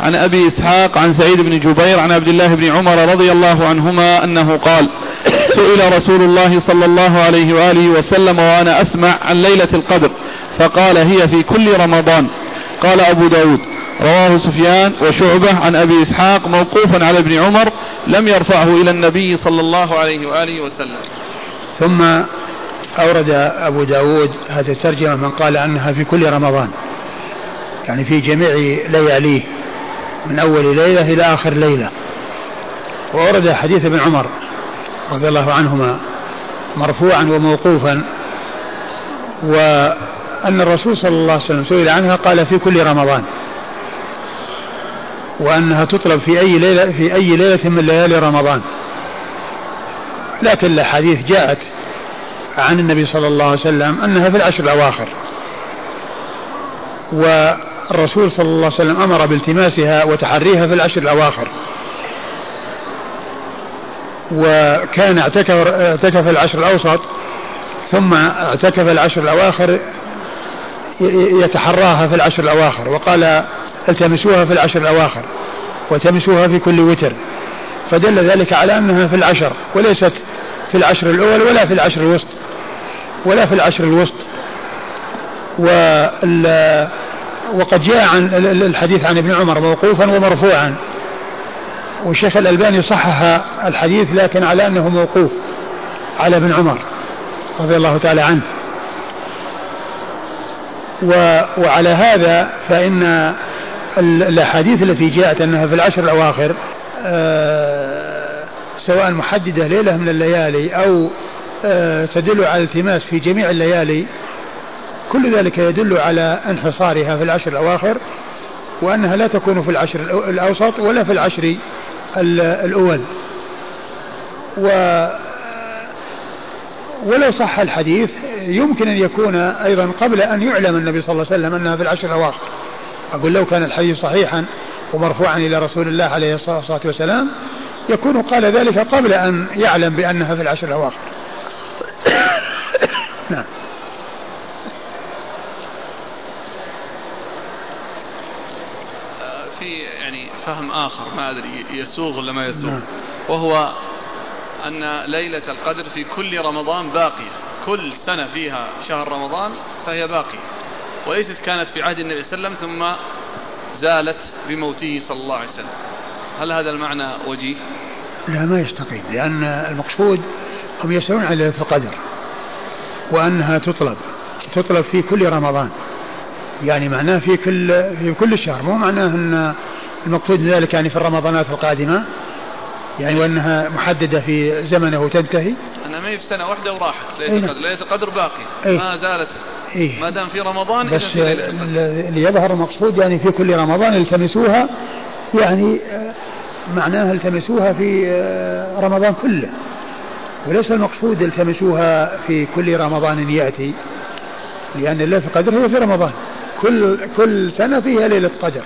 عن أبي إسحاق عن سعيد بن جبير عن عبد الله بن عمر رضي الله عنهما أنه قال سئل رسول الله صلى الله عليه وآله وسلم وأنا أسمع عن ليلة القدر فقال هي في كل رمضان. قال أبو داود رواه سفيان وشعبة عن أبي إسحاق موقوفا على ابن عمر لم يرفعه إلى النبي صلى الله عليه وآله وسلم. ثم أورد أبو داود هذه الترجمة من قال أنها في كل رمضان يعني في جميع لياليه. من أول ليلة إلى آخر ليلة. وورد حديث ابن عمر رضي الله عنهما مرفوعا وموقوفا وأن الرسول صلى الله عليه وسلم سئل عنها قال في كل رمضان. وأنها تطلب في أي ليلة في أي ليلة من ليالي رمضان. لكن الأحاديث جاءت عن النبي صلى الله عليه وسلم أنها في العشر الأواخر. والرسول صلى الله عليه وسلم أمر بالتماسها وتحريها في العشر الأواخر. وكان اعتكف اعتكف العشر الأوسط ثم اعتكف العشر الأواخر يتحراها في العشر الأواخر وقال التمسوها في العشر الأواخر وتمسوها في كل وتر. فدل ذلك على أنها في العشر وليست في العشر الأول ولا في العشر الوسط ولا في العشر الوسط. وقد جاء عن الحديث عن ابن عمر موقوفا ومرفوعا. والشيخ الألباني صحح الحديث لكن على أنه موقوف على ابن عمر رضي الله تعالى عنه. وعلى هذا فإن الأحاديث التي جاءت أنها في العشر الأواخر آه، سواء محددة ليلة من الليالي أو آه، تدل على التماس في جميع الليالي كل ذلك يدل على انحصارها في العشر الأواخر وأنها لا تكون في العشر الأوسط ولا في العشر الأول. و ولو صح الحديث يمكن أن يكون أيضا قبل أن يعلم النبي صلى الله عليه وسلم أنها في العشر الأواخر. أقول لو كان الحديث صحيحا ومرفوعا إلى رسول الله عليه الصلاة والسلام يكون قال ذلك قبل أن يعلم بأنها في العشر الأواخر. نعم في يعني فهم آخر ما أدري يسوغ ولا ما يسوغ. نعم. وهو أن ليلة القدر في كل رمضان باقية. كل سنة فيها شهر رمضان فهي باقية. وليست كانت في عهد النبي صلى الله عليه وسلم ثم زالت بموته صلى الله عليه وسلم. هل هذا المعنى وجيه؟ لا ما يستقيم لأن المقصود هم يسألون عن ليلة القدر وأنها تطلب تطلب في كل رمضان. يعني معناه في كل في كل شهر مو معناه أن المقصود من ذلك يعني في الرمضانات القادمة؟ يعني وأنها محددة في زمنه وتنتهي؟ أنا ما هي في سنة واحدة وراحت ليلة القدر. ليلة القدر باقي. إيه؟ ما زالت. إيه؟ ما دام في رمضان بس اللي يظهر المقصود يعني في كل رمضان التمسوها يعني آه، معناها التمسوها في آه، رمضان كله. وليس المقصود التمسوها في كل رمضان يأتي لأن ليلة القدر هي في رمضان. كل كل سنة فيها ليلة قدر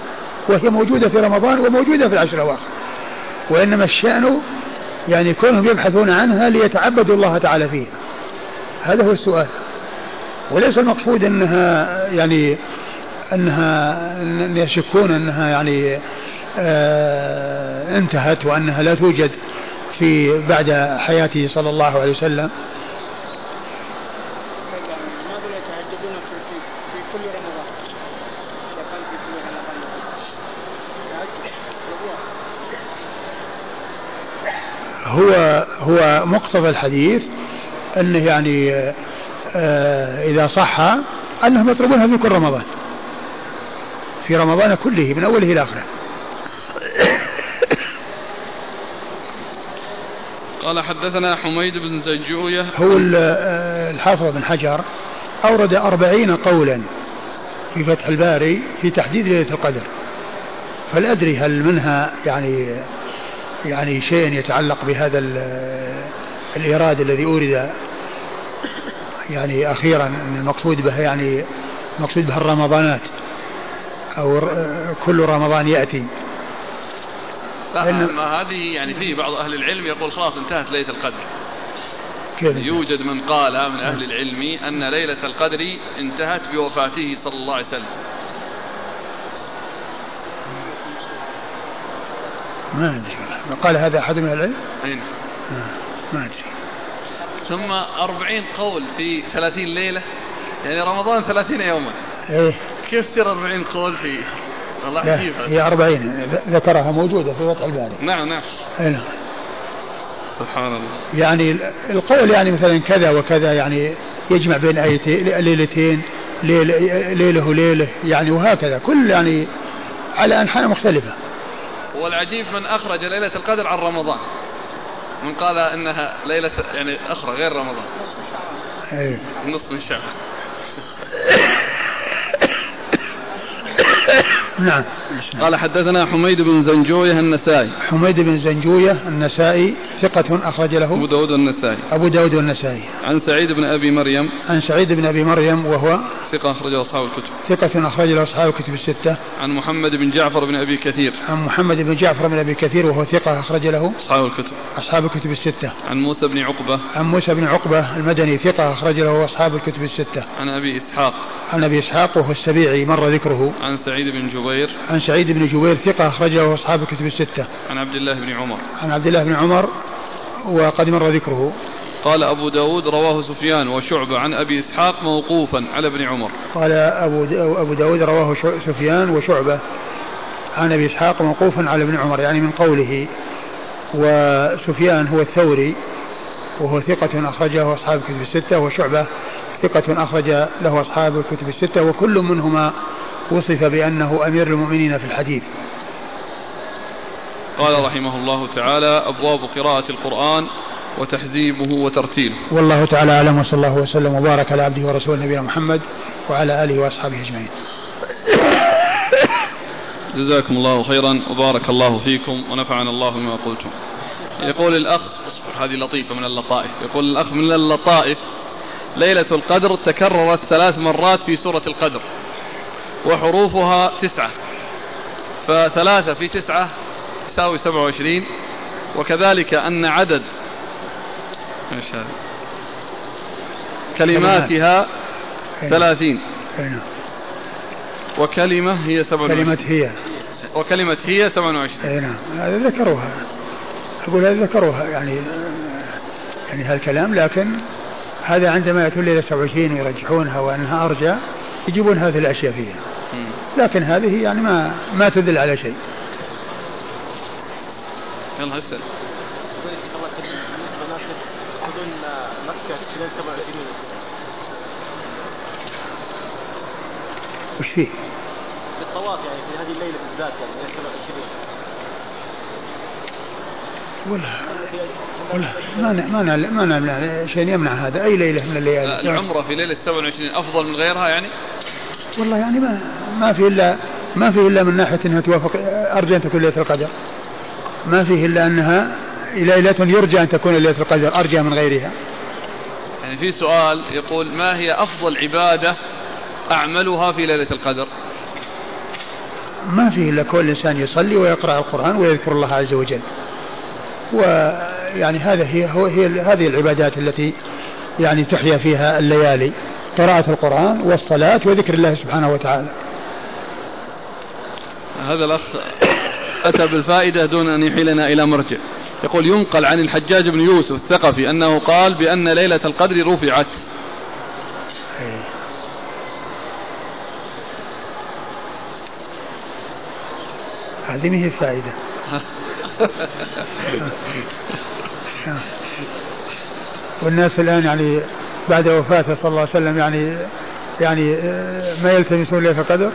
وهي موجودة في رمضان وموجودة في العشر الأواخر. وإنما الشأن يعني كونهم يبحثون عنها ليتعبدوا الله تعالى فيها. هذا هو السؤال. وليس المقصود أنها يعني أنها أن يشكون أنها يعني آه انتهت وأنها لا توجد في بعد حياته صلى الله عليه وسلم. هو هو مقتضى الحديث أنه يعني آه إذا صح أنهم يطلبونها في كل رمضان في رمضان كله من أوله إلى آخره. قال حدثنا حميد بن زجوية هو آه، الحافظ بن حجر أورد أربعين قولا في فتح الباري في تحديد ليلة القدر. فل أدري هل منها يعني يعني شيء يتعلق بهذا الإيراد الذي أورد يعني أخيرا المقصود به يعني المقصود به الرمضانات أو كل رمضان يأتي. لا هذه يعني في بعض أهل العلم يقول خلاص انتهت ليلة القدر. كيف؟ يوجد من قال من أهل العلم أن ليلة القدر انتهت بوفاته صلى الله عليه وسلم. ما أدري. قال هذا أحد من العلم؟ أي نعم. ما أدري. ثم أربعين قول في ثلاثين ليلة يعني رمضان ثلاثين يوما. إيه. كيف تصير أربعين قول في والله عجيب هي أربعين. ذكرها موجودة في فتح الباري. نعم نعم. أي نعم. سبحان الله. يعني القول يعني مثلا كذا وكذا يعني يجمع بين آيتين ليلتين ليلة وليلة يعني وهكذا. كل يعني على أنحاء مختلفة. والعجيب من أخرج ليلة القدر عن رمضان. من قال إنها ليلة يعني أخرى غير رمضان. إيه نصف من شعبان نعم. قال حدثنا حميد بن زنجوية النسائي. حميد بن زنجوية النسائي ثقة أخرج له. أبو داود النسائي. أبو داود والنسائي عن سعيد بن أبي مريم. عن سعيد بن أبي مريم وهو ثقة أخرجه أصحاب الكتب. ثقة أخرج له أصحاب الكتب الستة. عن محمد بن جعفر بن أبي كثير. عن محمد بن جعفر بن أبي كثير وهو ثقة أخرج له. أصحاب الكتب. أصحاب الكتب الستة. عن موسى بن عقبة. عن موسى بن عقبة المدني ثقة أخرج له أصحاب الكتب الستة. عن أبي إسحاق. عن أبي إسحاق وهو السبيعي مر ذكره. عن سعيد بن جبير. عن سعيد بن جبير ثقة أخرج له أصحاب الكتب الستة. عن عبد الله بن عمر. عن عبد الله بن عمر وقد مر ذكره. قال أبو داود رواه سفيان وشعبة عن أبي إسحاق موقوفا على ابن عمر. قال أبو أبو داود رواه سفيان وشعبة عن أبي إسحاق موقوفا على ابن عمر يعني من قوله. وسفيان هو الثوري وهو ثقة أخرجه أصحاب الكتب الستة وشعبة ثقة أخرج له أصحاب الكتب الستة وكل منهما وصف بأنه أمير المؤمنين في الحديث. قال رحمه الله تعالى أبواب قراءة القرآن وتحزيبه وترتيله. والله تعالى أعلم وصلى الله وسلم وبارك على عبده ورسوله نبينا محمد وعلى آله وأصحابه أجمعين. جزاكم الله خيرا وبارك الله فيكم ونفعنا الله بما قلتم. يقول الأخ اصبر هذه لطيفة من اللطائف. يقول الأخ من اللطائف ليلة القدر تكررت ثلاث مرات في سورة القدر. وحروفها تسعة. فثلاثة في تسعة تساوي سبعة وعشرين. وكذلك أن عدد كلماتها ثلاثين. أي نعم. وكلمة هي سبعة كلمة هي. وكلمة هي سبعة وعشرين. أي نعم. هذا ذكروها. أقول هذا ذكروها. يعني يعني هالكلام لكن هذا عندما يأتون ليلة 27 ويرجحونها وأنها أرجى يجيبون هذه الأشياء فيها. لكن هذه يعني ما ما تدل على شيء. يلا اسأل يدخلون مكة خلال 27 وش فيه؟ بالطواف يعني في هذه الليلة بالذات يعني ليلة 27 ولا ولا ما ما ما نعلم شيء يمنع هذا. أي ليلة من الليالي؟ العمرة في ليلة 27 أفضل من غيرها يعني؟ والله يعني ما ما في الا ما في إلا من ناحية إنها توافق ارجى أن تكون ليلة القدر. ما فيه إلا أنها ليلة يرجى أن تكون ليلة القدر أرجى من غيرها. يعني في سؤال يقول ما هي أفضل عبادة أعملها في ليلة القدر؟ ما فيه إلا كل إنسان يصلي ويقرأ القرآن ويذكر الله عز وجل. ويعني هذا هي هو هي هذه العبادات التي يعني تحيا فيها الليالي قراءة القرآن والصلاة وذكر الله سبحانه وتعالى. هذا الأخ أتى بالفائدة دون أن يحيلنا إلى مرجع. يقول ينقل عن الحجاج بن يوسف الثقفي أنه قال بأن ليلة القدر رفعت. هذه ما هي فائدة والناس الآن يعني بعد وفاته صلى الله عليه وسلم يعني يعني آه، ما يلتمسون ليلة القدر؟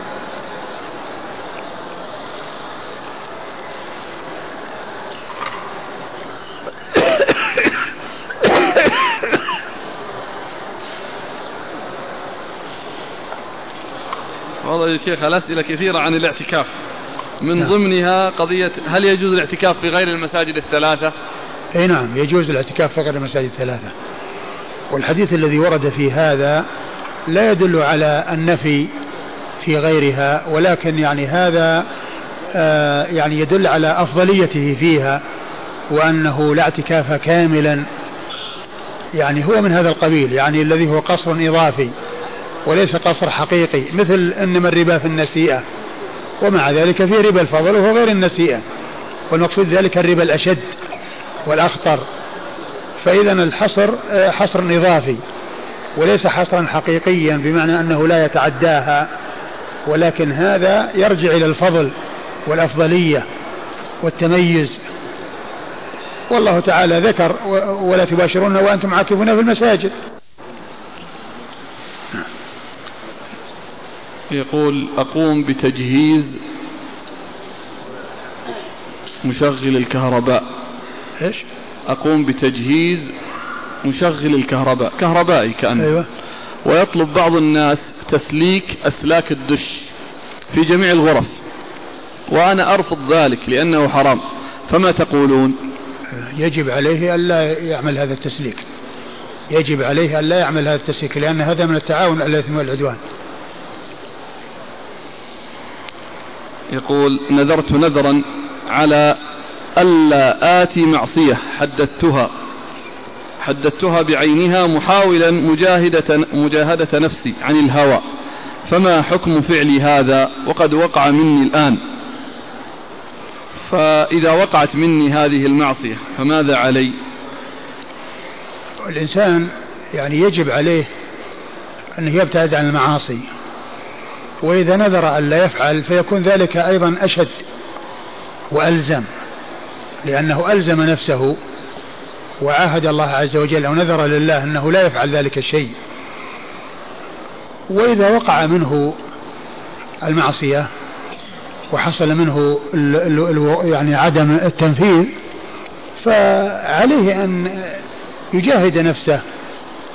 والله يا شيخ الأسئلة كثيرة عن الاعتكاف. من نعم. ضمنها قضية هل يجوز الاعتكاف في غير المساجد الثلاثة؟ اي نعم يجوز الاعتكاف في غير المساجد الثلاثة. والحديث الذي ورد في هذا لا يدل على النفي في غيرها ولكن يعني هذا آه يعني يدل على أفضليته فيها وأنه لا اعتكاف كاملا. يعني هو من هذا القبيل يعني الذي هو قصر إضافي وليس قصر حقيقي مثل إنما الربا في النسيئة. ومع ذلك في ربا الفضل وهو غير النسيئة. والمقصود ذلك الربا الأشد والأخطر. فإذا الحصر حصر إضافي وليس حصرا حقيقيا بمعنى أنه لا يتعداها ولكن هذا يرجع إلى الفضل والأفضلية والتميز. والله تعالى ذكر ولا تباشرون وأنتم عاكفون في المساجد. يقول أقوم بتجهيز مشغل الكهرباء. إيش؟ أقوم بتجهيز مشغل الكهرباء. كهربائي كأنه. أيوة. ويطلب بعض الناس تسليك أسلاك الدش في جميع الغرف. وأنا أرفض ذلك لأنه حرام. فما تقولون؟ يجب عليه ألا يعمل هذا التسليك. يجب عليه ألا يعمل هذا التسليك لأن هذا من التعاون الإثم والعدوان. يقول نذرت نذرا على ألا آتي معصية حددتها. حددتها بعينها محاولا مجاهدة, مجاهدة نفسي عن الهوى. فما حكم فعلي هذا؟ وقد وقع مني الآن. فإذا وقعت مني هذه المعصية فماذا علي؟ الإنسان يعني يجب عليه أن يبتعد عن المعاصي. وإذا نذر أن لا يفعل فيكون ذلك أيضا أشد وألزم لأنه ألزم نفسه وعاهد الله عز وجل أو نذر لله أنه لا يفعل ذلك الشيء. وإذا وقع منه المعصية وحصل منه يعني عدم التنفيذ فعليه أن يجاهد نفسه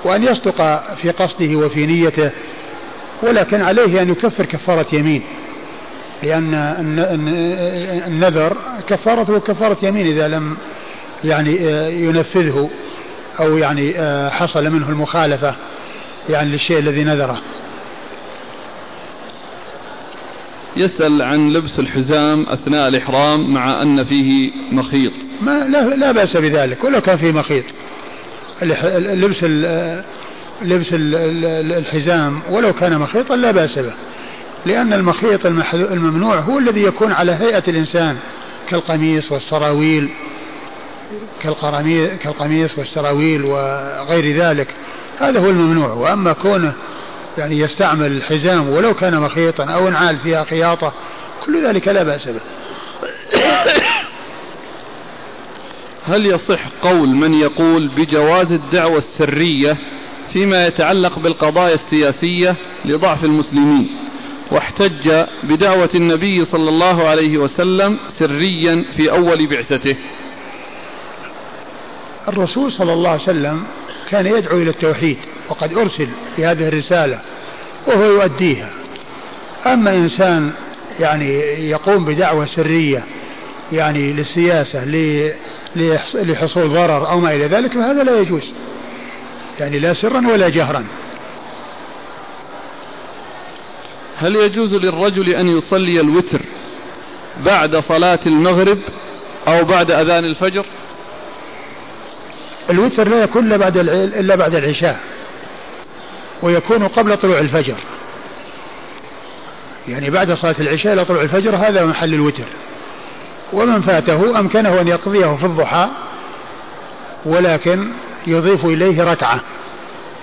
وأن يصدق في قصده وفي نيته ولكن عليه أن يكفر كفارة يمين. لأن النذر كفارته كفارة يمين إذا لم يعني ينفذه أو يعني حصل منه المخالفة يعني للشيء الذي نذره. يسأل عن لبس الحزام أثناء الإحرام مع أن فيه مخيط. ما لا, لا بأس بذلك ولو كان فيه مخيط. لبس لبس الحزام ولو كان مخيطا لا بأس به. لأن المخيط الممنوع هو الذي يكون على هيئة الإنسان كالقميص والسراويل كالقميص والسراويل وغير ذلك. هذا هو الممنوع. وأما كونه يعني يستعمل الحزام ولو كان مخيطا أو نعال فيها خياطة كل ذلك لا بأس به. هل يصح قول من يقول بجواز الدعوة السرية فيما يتعلق بالقضايا السياسية لضعف المسلمين واحتج بدعوة النبي صلى الله عليه وسلم سريا في أول بعثته. الرسول صلى الله عليه وسلم كان يدعو إلى التوحيد وقد أرسل في هذه الرسالة وهو يؤديها. أما إنسان يعني يقوم بدعوة سرية يعني للسياسة لحصول ضرر أو ما إلى ذلك فهذا لا يجوز. يعني لا سرا ولا جهرا. هل يجوز للرجل أن يصلي الوتر بعد صلاة المغرب أو بعد أذان الفجر؟ الوتر لا يكون إلا بعد إلا بعد العشاء ويكون قبل طلوع الفجر. يعني بعد صلاة العشاء إلى طلوع الفجر هذا محل الوتر. ومن فاته أمكنه أن يقضيه في الضحى ولكن يضيف إليه ركعة.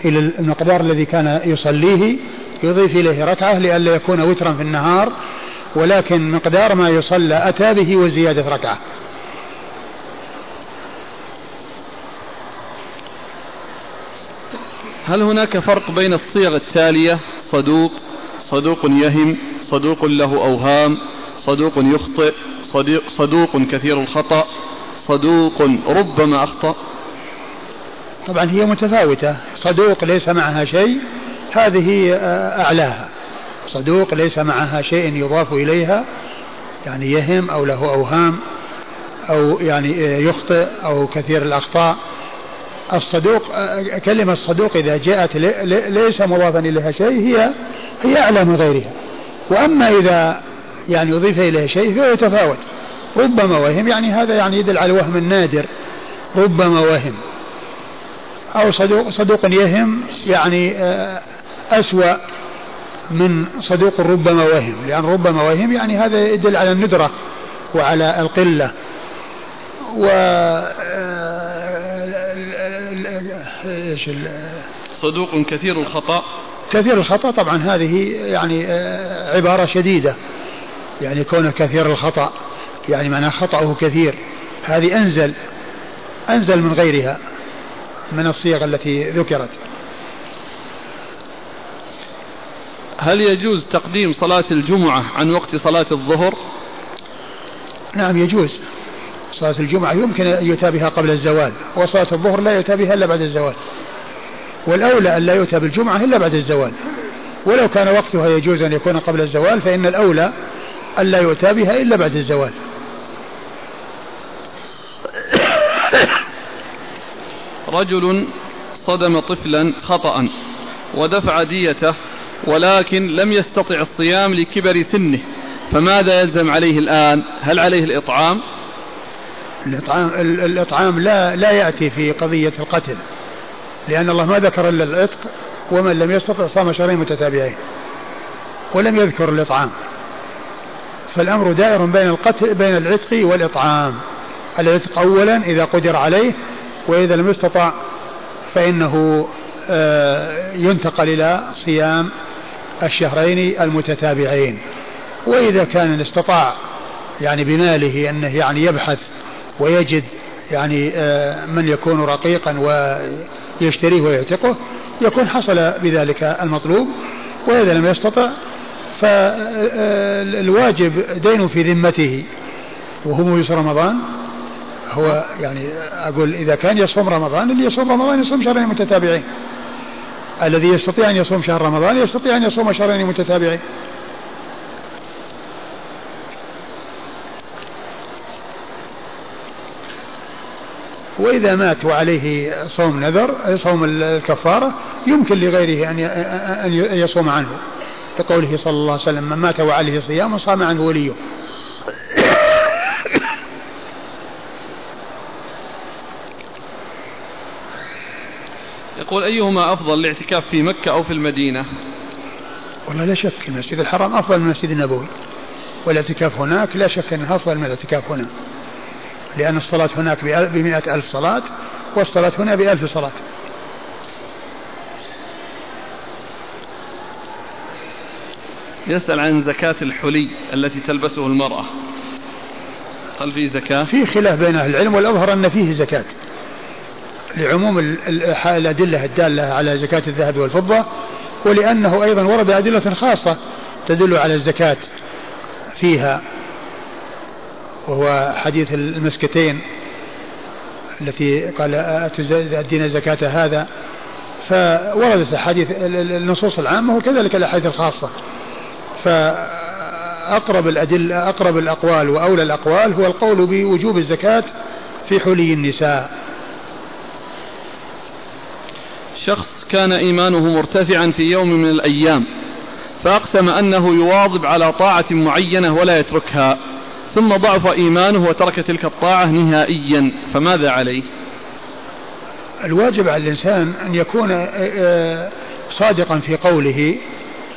إلى المقدار الذي كان يصليه يضيف إليه ركعة لئلا يكون وترا في النهار ولكن مقدار ما يصلى أتى به وزيادة ركعة. هل هناك فرق بين الصيغ التالية؟ صدوق صدوق يهم صدوق له أوهام صدوق يخطئ صديق صدوق كثير الخطأ صدوق ربما أخطأ. طبعا هي متفاوتة. صدوق ليس معها شيء هذه آه، أعلاها. صدوق ليس معها شيء يضاف إليها يعني يهم أو له أوهام أو يعني آه، يخطئ أو كثير الأخطاء. الصدوق آه، كلمة الصدوق إذا جاءت ليس مضافا إليها شيء هي هي أعلى من غيرها. وأما إذا يعني أضيف إليها شيء فهو يتفاوت. ربما وهم يعني هذا يعني يدل على الوهم النادر ربما وهم. أو صدوق, صدوق يهم يعني آه، أسوأ من صدوق ربما وهم. لأن ربما وهم يعني هذا يدل على الندرة وعلى القلة. و إيش صدوق كثير الخطأ. كثير الخطأ طبعا هذه يعني آه، عبارة شديدة. يعني كونه كثير الخطأ يعني معناه خطأه كثير. هذه أنزل أنزل من غيرها. من الصيغ التي ذكرت. هل يجوز تقديم صلاة الجمعة عن وقت صلاة الظهر؟ نعم يجوز. صلاة الجمعة يمكن أن يؤتى بها قبل الزوال وصلاة الظهر لا يؤتى بها إلا بعد الزوال. والأولى أن لا يؤتى بالجمعة إلا بعد الزوال. ولو كان وقتها يجوز أن يكون قبل الزوال فإن الأولى أن لا يؤتى بها إلا بعد الزوال. رجل صدم طفلا خطأ ودفع ديته ولكن لم يستطع الصيام لكبر سنه. فماذا يلزم عليه الآن؟ هل عليه الإطعام؟ الإطعام, الإطعام لا, لا يأتي في قضية القتل لأن الله ما ذكر إلا العتق ومن لم يستطع صام شهرين متتابعين ولم يذكر الإطعام. فالأمر دائر بين القتل بين العتق والإطعام. العتق أولا إذا قدر عليه وإذا لم يستطع فإنه آه، ينتقل إلى صيام الشهرين المتتابعين. وإذا كان استطاع يعني بماله أنه يعني يبحث ويجد يعني آه، من يكون رقيقا ويشتريه ويعتقه يكون حصل بذلك المطلوب. وإذا لم يستطع فالواجب آه، دين في ذمته وهو موسى رمضان. هو يعني أقول إذا كان يصوم رمضان اللي يصوم رمضان يصوم شهرين متتابعين. الذي يستطيع أن يصوم شهر رمضان يستطيع أن يصوم شهرين متتابعين. وإذا مات وعليه صوم نذر صوم الكفارة يمكن لغيره أن يصوم عنه. لقوله صلى الله عليه وسلم من مات وعليه صيام صام عنه وليه. يقول أيهما أفضل الاعتكاف في مكة أو في المدينة؟ والله لا شك المسجد الحرام أفضل من المسجد النبوي. والاعتكاف هناك لا شك أنه أفضل من الاعتكاف هنا. لأن الصلاة هناك بمئة ألف صلاة والصلاة هنا بألف صلاة. يسأل عن زكاة الحلي التي تلبسه المرأة. هل فيه زكاة؟ في خلاف بين أهل العلم والأظهر أن فيه زكاة. لعموم الأدلة الدالة على زكاة الذهب والفضة ولأنه أيضا ورد أدلة خاصة تدل على الزكاة فيها وهو حديث المسكتين التي قال أدينا زكاة هذا. فوردت الحديث النصوص العامة وكذلك الأحاديث الخاصة. فأقرب الأدلة أقرب الأقوال وأولى الأقوال هو القول بوجوب الزكاة في حلي النساء. شخص كان إيمانه مرتفعا في يوم من الأيام فأقسم أنه يواظب على طاعة معينة ولا يتركها ثم ضعف إيمانه وترك تلك الطاعة نهائيا فماذا عليه؟ الواجب على الإنسان أن يكون آه، آه، صادقا في قوله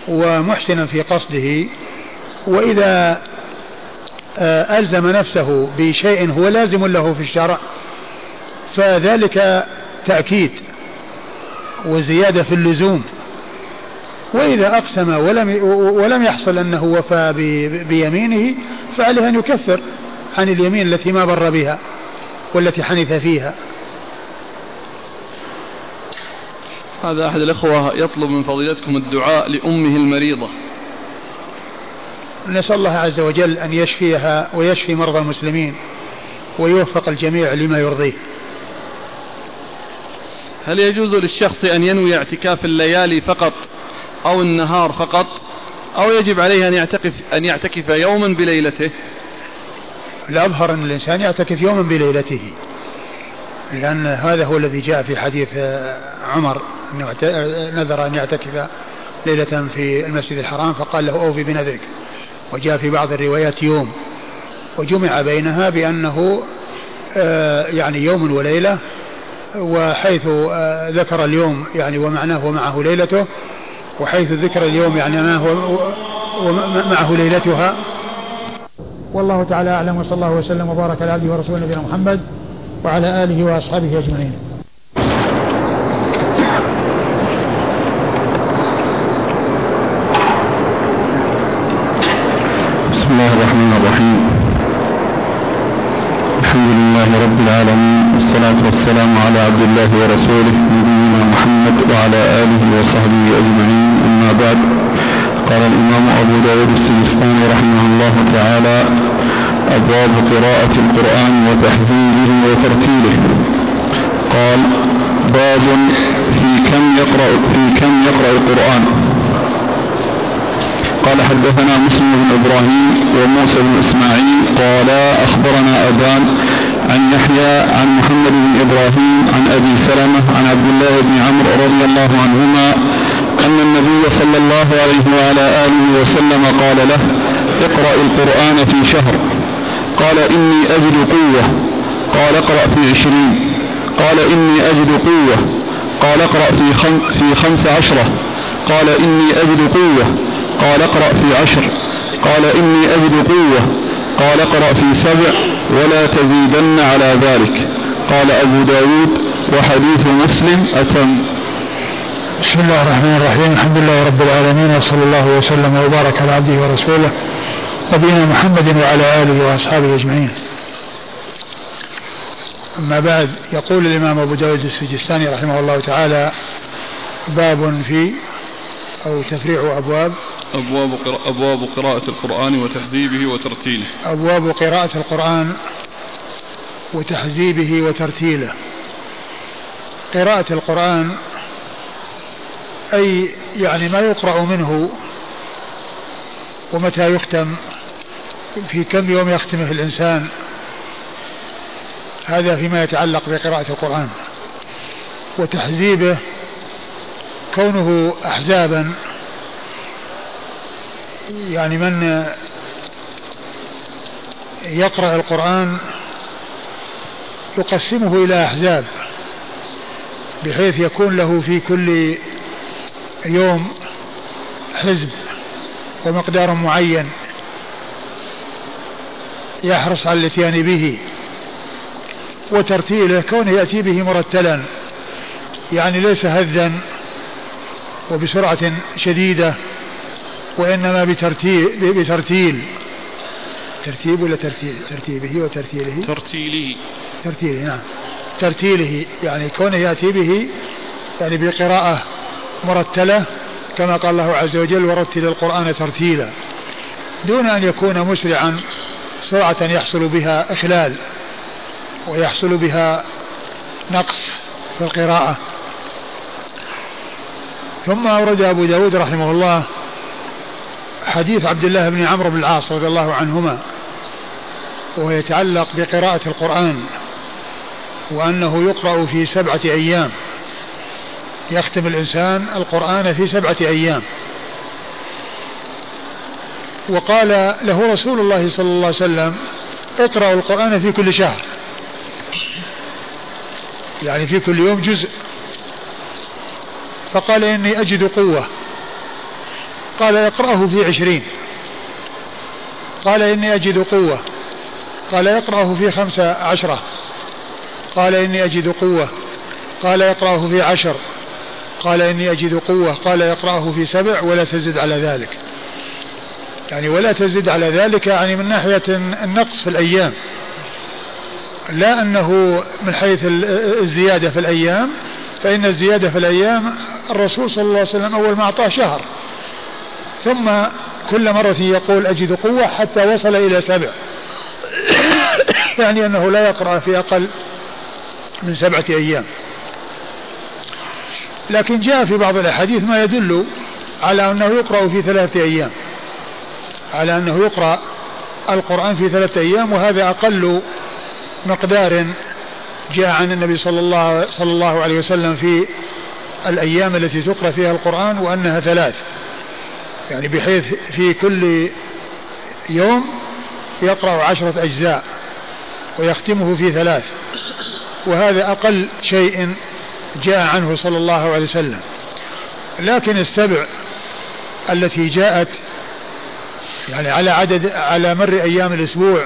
ومحسنا في قصده وإذا آه، ألزم نفسه بشيء هو لازم له في الشرع فذلك تأكيد. وزيادة في اللزوم. وإذا أقسم ولم ولم يحصل أنه وفى بيمينه فعليه أن يكفر عن اليمين التي ما بر بها والتي حنث فيها. هذا أحد الأخوة يطلب من فضيلتكم الدعاء لأمه المريضة. نسأل الله عز وجل أن يشفيها ويشفي مرضى المسلمين ويوفق الجميع لما يرضيه. هل يجوز للشخص أن ينوي اعتكاف الليالي فقط أو النهار فقط أو يجب عليه أن يعتكف أن يعتكف يوما بليلته؟ الأظهر أن الإنسان يعتكف يوما بليلته لأن هذا هو الذي جاء في حديث عمر أنه نذر أن يعتكف ليلة في المسجد الحرام فقال له أوفي بنذرك. وجاء في بعض الروايات يوم وجمع بينها بأنه آه، يعني يوم وليلة وحيث آه، ذكر اليوم يعني ومعناه ومعه ليلته وحيث ذكر اليوم يعني ما هو ومعه ليلتها والله تعالى أعلم وصلى الله وسلم وبارك على عبده ورسوله نبينا محمد وعلى آله وأصحابه أجمعين. بسم الله الرحمن الرحيم. الحمد لله رب العالمين والصلاة والسلام على عبد الله ورسوله نبينا محمد وعلى آله وصحبه أجمعين. أما بعد قال الإمام أبو داود السجستاني رحمه الله تعالى أبواب قراءة القرآن وتحذيره وترتيله. قال باب في كم يقرأ في كم يقرأ القرآن. قال حدثنا مسلم بن إبراهيم وموسى بن إسماعيل قالا أخبرنا أبان عن يحيى عن محمد بن إبراهيم عن أبي سلمة عن عبد الله بن عمرو رضي الله عنهما أن النبي صلى الله عليه وعلى آله وسلم قال له اقرأ القرآن في شهر. قال إني أجد قوة. قال اقرأ في عشرين. قال إني أجد قوة. قال اقرأ في في خمس عشرة. قال إني أجد قوة. قال اقرأ في عشر. قال إني أجد قوة. قال اقرأ في سبع. ولا تزيدن على ذلك. قال أبو داود وحديث مسلم أتم. بسم الله الرحمن الرحيم. الحمد لله رب العالمين وصلى الله وسلم وبارك على عبده ورسوله نبينا محمد وعلى آله وأصحابه أجمعين. أما بعد يقول الإمام أبو داود السجستاني رحمه الله تعالى باب في أو تفريع أبواب أبواب, قراءة أبواب قراءة القرآن وتهذيبه وترتيله. أبواب قراءة القرآن وتحذيبه وترتيله. قراءة القرآن أي يعني ما يقرأ منه ومتى يختم في كم يوم يختمه الإنسان هذا فيما يتعلق بقراءة القرآن. وتحذيبه كونه أحزابا يعني من يقرأ القرآن يقسمه إلى أحزاب بحيث يكون له في كل يوم حزب ومقدار معين يحرص على الاتيان به وترتيله كونه يأتي به مرتلا يعني ليس هذا وبسرعة شديدة. وإنما بترتيب بترتيل. ترتيب ولا ترتيل ترتيبه وترتيله؟ ترتيله. ترتيله نعم. ترتيله يعني كونه يأتي به يعني بقراءة مرتلة كما قال الله عز وجل ورتل القرآن ترتيلا. دون أن يكون مسرعا سرعة يحصل بها إخلال ويحصل بها نقص في القراءة. ثم أورد أبو داود رحمه الله حديث عبد الله بن عمرو بن العاص رضي الله عنهما وهو يتعلق بقراءة القرآن وأنه يقرأ في سبعة أيام. يختم الإنسان القرآن في سبعة أيام. وقال له رسول الله صلى الله عليه وسلم اقرأ القرآن في كل شهر. يعني في كل يوم جزء. فقال إني أجد قوة. قال يقرأه في عشرين. قال إني أجد قوة. قال يقرأه في خمسة عشرة. قال إني أجد قوة. قال يقرأه في عشر. قال إني أجد قوة. قال يقرأه في سبع ولا تزد على ذلك. يعني ولا تزد على ذلك يعني من ناحية النقص في الأيام. لا أنه من حيث الزيادة في الأيام فإن الزيادة في الأيام الرسول صلى الله عليه وسلم أول ما أعطاه شهر. ثم كل مرة يقول أجد قوة حتى وصل إلى سبع. يعني أنه لا يقرأ في أقل من سبعة أيام. لكن جاء في بعض الأحاديث ما يدل على أنه يقرأ في ثلاثة أيام. على أنه يقرأ القرآن في ثلاثة أيام وهذا أقل مقدار جاء عن النبي صلى الله, صلى الله عليه وسلم في الأيام التي تقرأ فيها القرآن وأنها ثلاث. يعني بحيث في كل يوم يقرأ عشرة أجزاء ويختمه في ثلاث. وهذا أقل شيء جاء عنه صلى الله عليه وسلم. لكن السبع التي جاءت يعني على عدد على مر أيام الأسبوع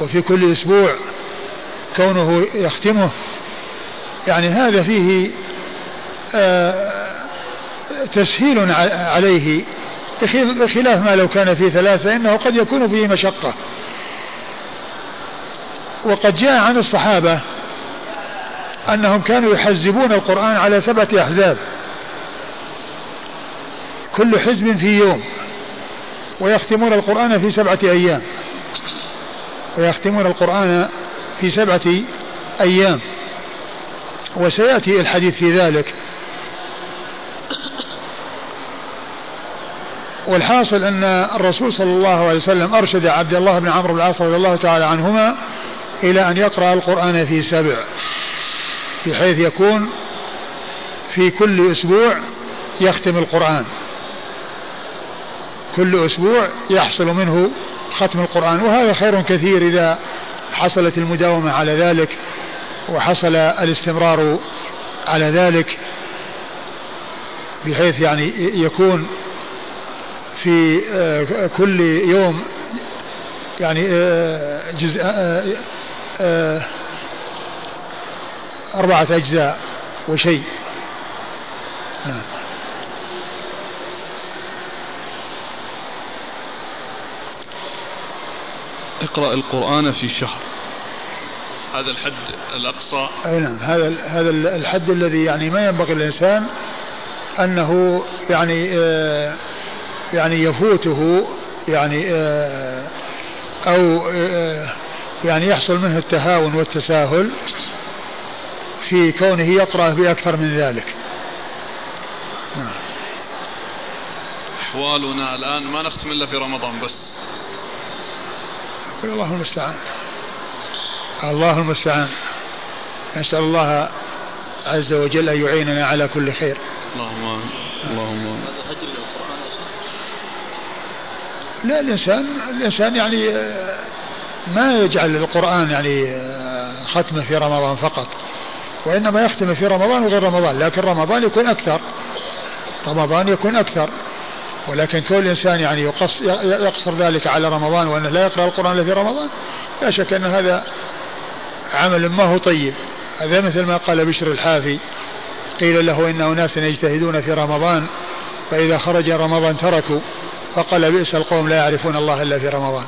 وفي كل أسبوع كونه يختمه يعني هذا فيه آه تسهيل عليه بخلاف ما لو كان في ثلاثة فإنه قد يكون فيه مشقة. وقد جاء عن الصحابة أنهم كانوا يحزبون القرآن على سبعة أحزاب. كل حزب في يوم. ويختمون القرآن في سبعة أيام. ويختمون القرآن في سبعة أيام. وسيأتي الحديث في ذلك. والحاصل أن الرسول صلى الله عليه وسلم أرشد عبد الله بن عمرو بن العاص رضي الله تعالى عنهما إلى أن يقرأ القرآن في سبع بحيث يكون في كل أسبوع يختم القرآن. كل أسبوع يحصل منه ختم القرآن وهذا خير كثير إذا حصلت المداومة على ذلك وحصل الاستمرار على ذلك بحيث يعني يكون في آه، كل يوم يعني آه، جزء آه، أربعة أجزاء وشيء. نعم اقرأ القرآن في شهر. هذا الحد الأقصى. أي نعم هذا هذا الحد الذي يعني ما ينبغي للإنسان أنه يعني آه يعني يفوته يعني آه أو آه يعني يحصل منه التهاون والتساهل في كونه يقرأ بأكثر من ذلك. نعم. أحوالنا الآن ما نختم إلا في رمضان بس. الله المستعان. الله المستعان. نسأل الله عز وجل أن يعيننا على كل خير. اللهم اللهم لا الإنسان الإنسان يعني آه، ما يجعل القرآن يعني آه، ختمة في رمضان فقط. وإنما يختم في رمضان وغير رمضان لكن رمضان يكون أكثر. رمضان يكون أكثر. ولكن كل إنسان يعني يقصر ذلك على رمضان وأنه لا يقرأ القرآن إلا في رمضان. لا شك أن هذا عمل ما هو طيب. هذا مثل ما قال بشر الحافي قيل له إن أناسا يجتهدون في رمضان فإذا خرج رمضان تركوا. فقال بئس القوم لا يعرفون الله إلا في رمضان.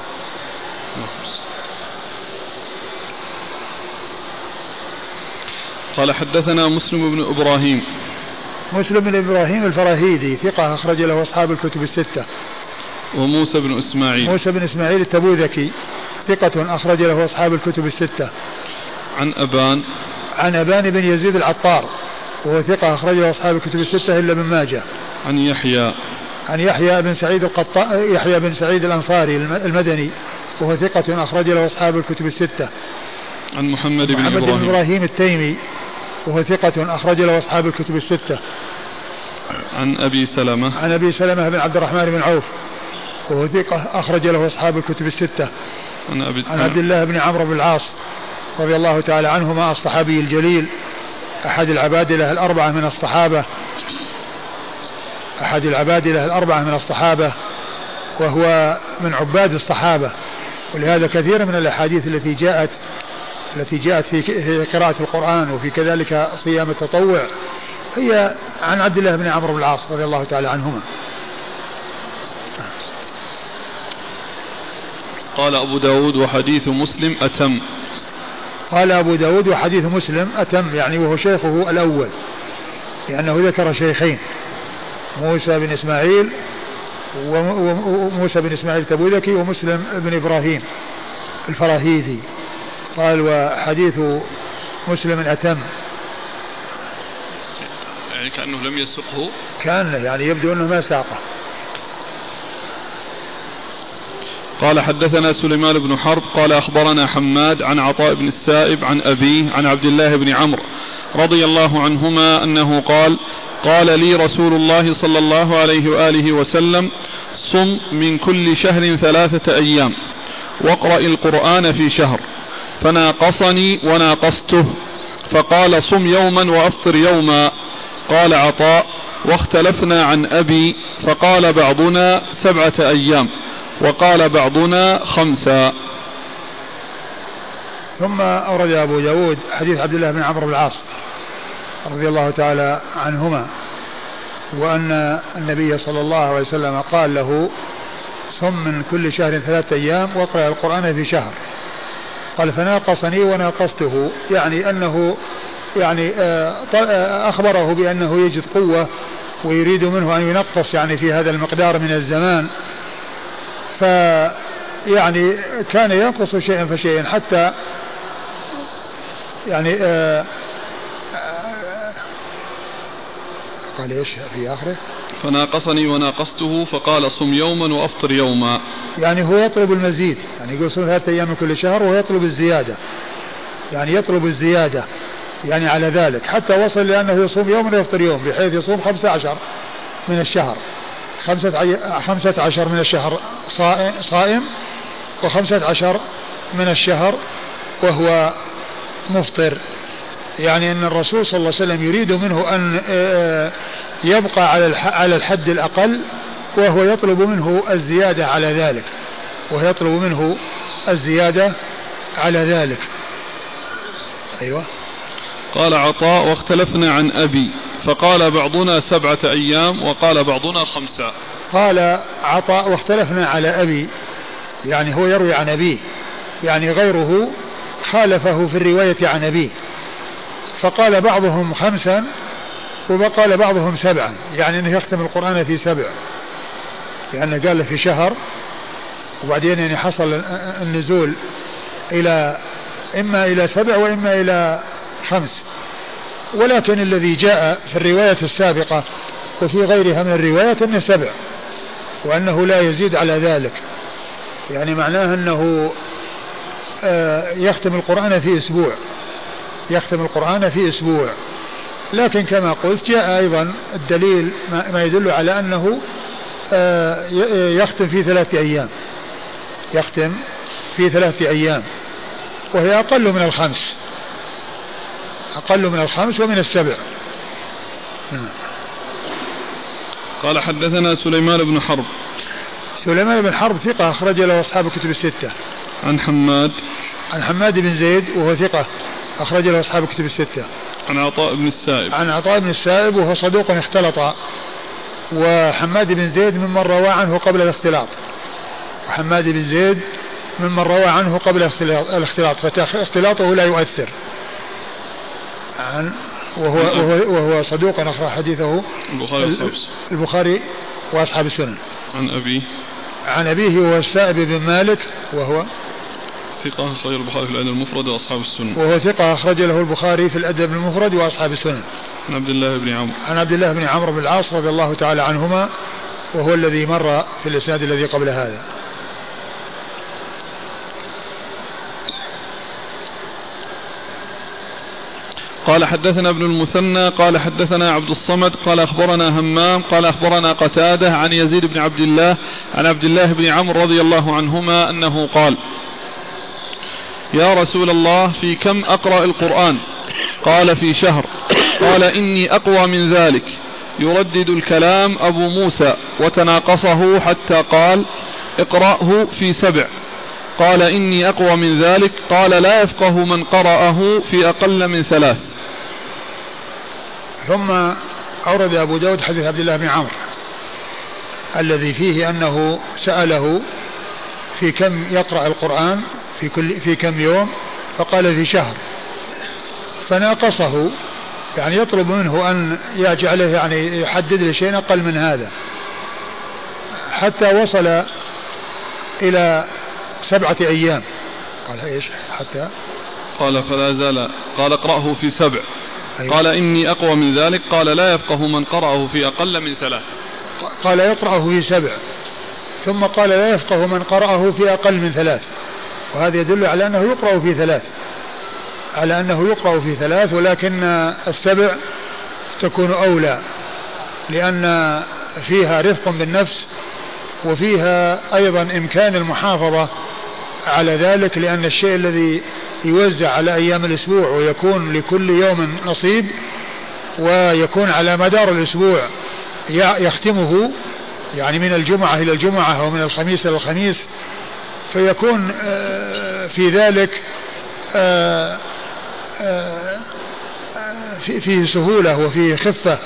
قال حدثنا مسلم بن إبراهيم. مسلم بن إبراهيم الفراهيدي ثقة أخرج له أصحاب الكتب الستة. وموسى بن إسماعيل. موسى بن إسماعيل التبوذكي ثقة أخرج له أصحاب الكتب الستة. عن أبان. عن أبان بن يزيد العطار وهو ثقة أخرج له أصحاب الكتب الستة إلا من ماجه. عن يحيى. عن يحيى بن سعيد القطا يحيى بن سعيد الأنصاري المدني وهو ثقة أخرج له أصحاب الكتب الستة. عن محمد بن محمد إبراهيم بن إبراهيم. التيمي وهو ثقة أخرج له أصحاب الكتب الستة. عن أبي سلمة. عن أبي سلمة بن عبد الرحمن بن عوف وهو ثقة أخرج له أصحاب الكتب الستة. عن, أبي عن عبد الله بن عمرو بن العاص رضي الله تعالى عنهما الصحابي الجليل أحد العبادلة الأربعة من الصحابة. أحد العبادلة الأربعة من الصحابة وهو من عباد الصحابة. ولهذا كثير من الأحاديث التي جاءت التي جاءت في قراءة القرآن وفي كذلك صيام التطوع هي عن عبد الله بن عمرو بن العاص رضي الله تعالى عنهما. قال أبو داود وحديث مسلم أتم. قال أبو داود وحديث مسلم أتم يعني وهو شيخه الأول لأنه ذكر شيخين. موسى بن إسماعيل وموسى بن إسماعيل التبوذكي ومسلم بن إبراهيم الفراهيدي قال وحديث مسلم أتم. يعني كأنه لم يسقه؟ كان يعني يبدو أنه ما ساقه. قال حدثنا سليمان بن حرب قال أخبرنا حماد عن عطاء بن السائب عن أبيه عن عبد الله بن عمرو رضي الله عنهما أنه قال قال لي رسول الله صلى الله عليه وآله وسلم صم من كل شهر ثلاثة أيام واقرأ القرآن في شهر. فناقصني وناقصته فقال صم يوما وأفطر يوما. قال عطاء واختلفنا عن أبي فقال بعضنا سبعة أيام وقال بعضنا خمسا ثم أورد أبو داود حديث عبد الله بن عمرو بن العاص. رضي الله تعالى عنهما وأن النبي صلى الله عليه وسلم قال له صم من كل شهر ثلاثة أيام واقرأ القرآن في شهر. قال فناقصني وناقصته. يعني أنه يعني آه، آه، أخبره بأنه يجد قوة ويريد منه أن ينقص يعني في هذا المقدار من الزمان. يعني كان ينقص شيئا فشيئا حتى يعني آه قال إيش في آخره؟ فناقصني وناقصته فقال صم يوما وأفطر يوما. يعني هو يطلب المزيد، يعني يقول صم ثلاثة أيام من كل شهر وهو يطلب الزيادة. يعني يطلب الزيادة يعني على ذلك حتى وصل لأنه يصوم يوم ويفطر يوم بحيث يصوم خمسة عشر من الشهر خمسة, عي... خمسة عشر من الشهر صائم وخمسة عشر من الشهر وهو مفطر يعني أن الرسول صلى الله عليه وسلم يريد منه أن آه، يبقى على على الحد الأقل وهو يطلب منه الزيادة على ذلك. وهو يطلب منه الزيادة على ذلك. أيوة. قال عطاء واختلفنا عن أبي فقال بعضنا سبعة أيام وقال بعضنا خمسة. قال عطاء واختلفنا على أبي يعني هو يروي عن أبيه يعني غيره خالفه في الرواية عن أبيه. فقال بعضهم خمسا وقال بعضهم سبعا. يعني أنه يختم القرآن في سبع. لأنه قال في شهر وبعدين يعني حصل النزول إلى إما إلى سبع وإما إلى خمس. ولكن الذي جاء في الرواية السابقة وفي غيرها من الروايات أنه سبع وأنه لا يزيد على ذلك. يعني معناه أنه آه، يختم القرآن في أسبوع. يختم القرآن في أسبوع. لكن كما قلت جاء أيضا الدليل ما يدل على أنه آه، يختم في ثلاثة أيام. يختم في ثلاثة أيام. وهي أقل من الخمس. أقل من الخمس ومن السبع. نعم. قال حدثنا سليمان بن حرب. سليمان بن حرب ثقة أخرج له أصحاب الكتب الستة. عن حماد. عن حماد بن زيد وهو ثقة. أخرج له أصحاب الكتب الستة. عن عطاء بن السائب. عن عطاء بن السائب وهو صدوق اختلط وحماد بن زيد ممن روى عنه قبل الاختلاط. وحماد بن زيد ممن روى عنه قبل الاختلاط فاختلاطه لا يؤثر. عن وهو وهو, وهو صدوق أخرج حديثه البخاري البخاري وأصحاب السنن. عن أبيه. عن أبيه وهو السائب بن مالك وهو ثقة أخرج البخاري في الأدب المفرد وأصحاب السنن. وهو ثقة أخرج له البخاري في الأدب المفرد وأصحاب السنن. عن عبد الله بن عمرو. عن عبد الله بن عمرو بن العاص رضي الله تعالى عنهما وهو الذي مر في الإسناد الذي قبل هذا. قال حدثنا ابن المثنى قال حدثنا عبد الصمد قال أخبرنا همام قال أخبرنا قتادة عن يزيد بن عبد الله عن عبد الله بن عمرو رضي الله عنهما أنه قال يا رسول الله في كم أقرأ القرآن؟ قال في شهر. قال إني أقوى من ذلك. يردد الكلام أبو موسى وتناقصه حتى قال اقرأه في سبع. قال إني أقوى من ذلك. قال لا يفقه من قرأه في أقل من ثلاث. ثم أورد أبو داود حديث عبد الله بن عمرو الذي فيه أنه سأله في كم يقرأ القرآن؟ في كل في كم يوم فقال في شهر. فناقصه يعني يطلب منه أن يجعله يعني يحدد له شيء أقل من هذا. حتى وصل إلى سبعة أيام. قال إيش؟ حتى؟ قال فلا زال. قال اقرأه في سبع. أيوة. قال إني أقوى من ذلك. قال لا يفقه من قرأه في أقل من ثلاث. قال يقرأه في سبع. ثم قال لا يفقه من قرأه في أقل من ثلاث. وهذا يدل على أنه يقرأ في ثلاث على أنه يقرأ في ثلاث ولكن السبع تكون أولى لأن فيها رفق بالنفس وفيها أيضا إمكان المحافظة على ذلك لأن الشيء الذي يوزع على أيام الأسبوع ويكون لكل يوم نصيب ويكون على مدار الأسبوع يختمه يعني من الجمعة إلى الجمعة أو من الخميس إلى الخميس فيكون آه، في ذلك آه، آه، فيه سهولة وفيه خفة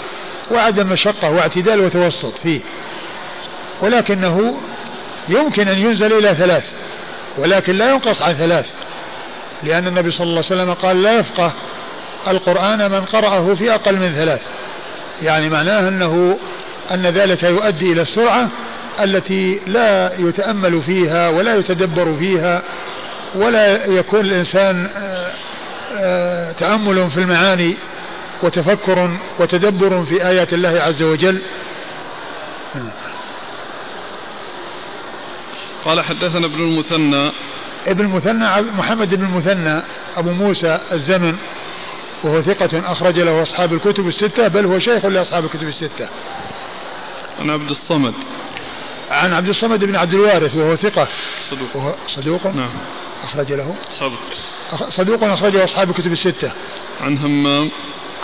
وعدم مشقة واعتدال وتوسط فيه. ولكنه يمكن أن ينزل إلى ثلاث ولكن لا ينقص عن ثلاث. لأن النبي صلى الله عليه وسلم قال لا يفقه القرآن من قرأه في أقل من ثلاث. يعني معناه أنه أن ذلك يؤدي إلى السرعة التي لا يتأمل فيها ولا يتدبر فيها ولا يكون الإنسان آه، آه، تأمل في المعاني وتفكر وتدبر في آيات الله عز وجل. قال حدثنا ابن المثنى. ابن المثنى محمد بن المثنى أبو موسى الزمن وهو ثقة أخرج له أصحاب الكتب الستة بل هو شيخ لأصحاب الكتب الستة. عن عبد الصمد. عن عبد الصمد بن عبد الوارث وهو ثقة. صدوق. وهو صدوق. نعم. أخرج له. صدوق صدوق أخرجه أصحاب الكتب الستة. عن همام.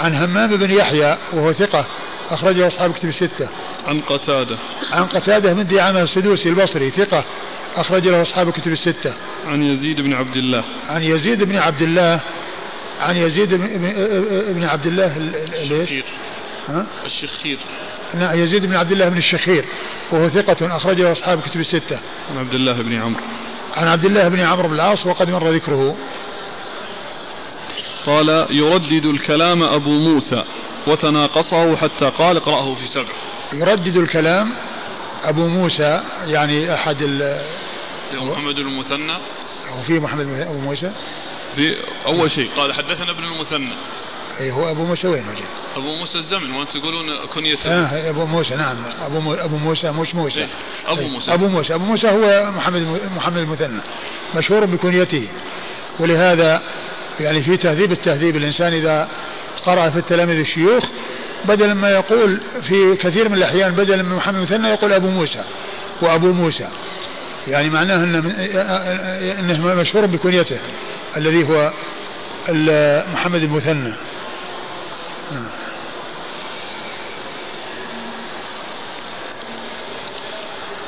عن همام بن يحيى وهو ثقة أخرجه أصحاب الكتب الستة. عن قتادة. عن قتادة بن دعامة السدوسي البصري ثقة أخرج له أصحاب الكتب الستة. عن يزيد بن عبد الله. عن يزيد بن عبد الله عن يزيد بن, بن- بن عبد الله ال- ال- ليش؟ الشخير ها؟ الشخير. نعم يزيد بن عبد الله بن الشخير وهو ثقة أخرجه أصحاب الكتب الستة. عن عبد الله بن عمرو. عن عبد الله بن عمرو بن العاص وقد مر ذكره. قال يردد الكلام أبو موسى وتناقصه حتى قال اقرأه في سبع. يردد الكلام أبو موسى يعني أحد ال محمد المثنى. هو في محمد أبو موسى؟ في أول شيء قال حدثنا ابن المثنى. أي هو أبو موسى وين؟ وجه؟ أبو موسى الزمن وأنت تقولون كنيته آه أبو موسى نعم. أبو مو أبو موسى مش موسى. إيه، أبو أي، موسى. أبو موسى. أبو موسى هو محمد محمد المثنى. مشهور بكنيته. ولهذا يعني في تهذيب التهذيب الإنسان إذا قرأ في التلاميذ الشيوخ بدل ما يقول في كثير من الأحيان بدل من محمد المثنى يقول أبو موسى وأبو موسى. يعني معناه أنه, أنه مشهور بكنيته الذي هو محمد المثنى.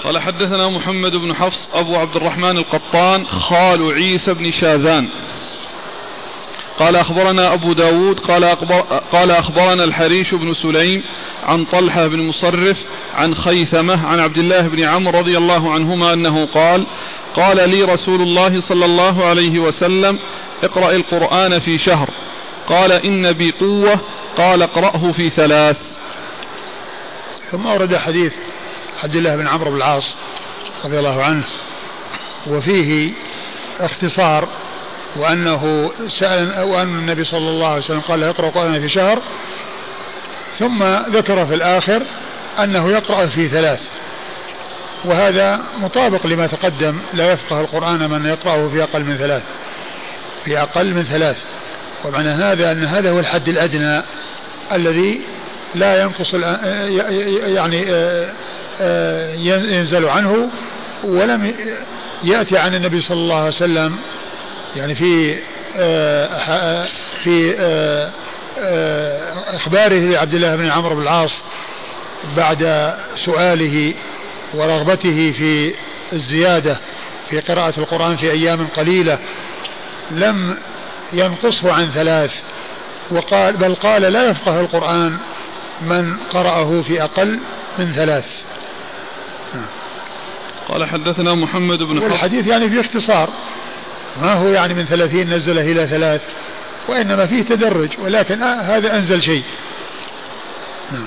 قال حدثنا محمد بن حفص أبو عبد الرحمن القطان خال عيسى بن شاذان. قال أخبرنا أبو داود قال, أخبر قال أخبرنا الحريش بن سليم عن طلحة بن مصرف عن خيثمة عن عبد الله بن عمرو رضي الله عنهما أنه قال قال لي رسول الله صلى الله عليه وسلم اقرأ القرآن في شهر. قال إن بي قوة قال اقرأه في ثلاث. ثم ورد حديث عبد الله بن عمرو بن العاص رضي الله عنه وفيه اختصار وأنه سأل وأن النبي صلى الله عليه وسلم قال له اقرأ القرآن في شهر ثم ذكر في الآخر أنه يقرأ في ثلاث. وهذا مطابق لما تقدم لا يفقه القرآن من يقرأه في أقل من ثلاث. في أقل من ثلاث. ومعنى هذا أن هذا هو الحد الأدنى الذي لا ينقص الآن- يعني آه، آه، ينزل عنه ولم يأتي عن النبي صلى الله عليه وسلم يعني في آه، في آه، آه، إخباره لعبد الله بن عمرو بن العاص بعد سؤاله ورغبته في الزيادة في قراءة القرآن في أيام قليلة لم ينقصه عن ثلاث. وقال بل قال لا يفقه القرآن من قرأه في أقل من ثلاث. قال حدثنا محمد بن حفص. والحديث يعني في اختصار. ما هو يعني من ثلاثين نزله إلى ثلاث؟ وإنما فيه تدرج ولكن آه هذا أنزل شيء. نعم.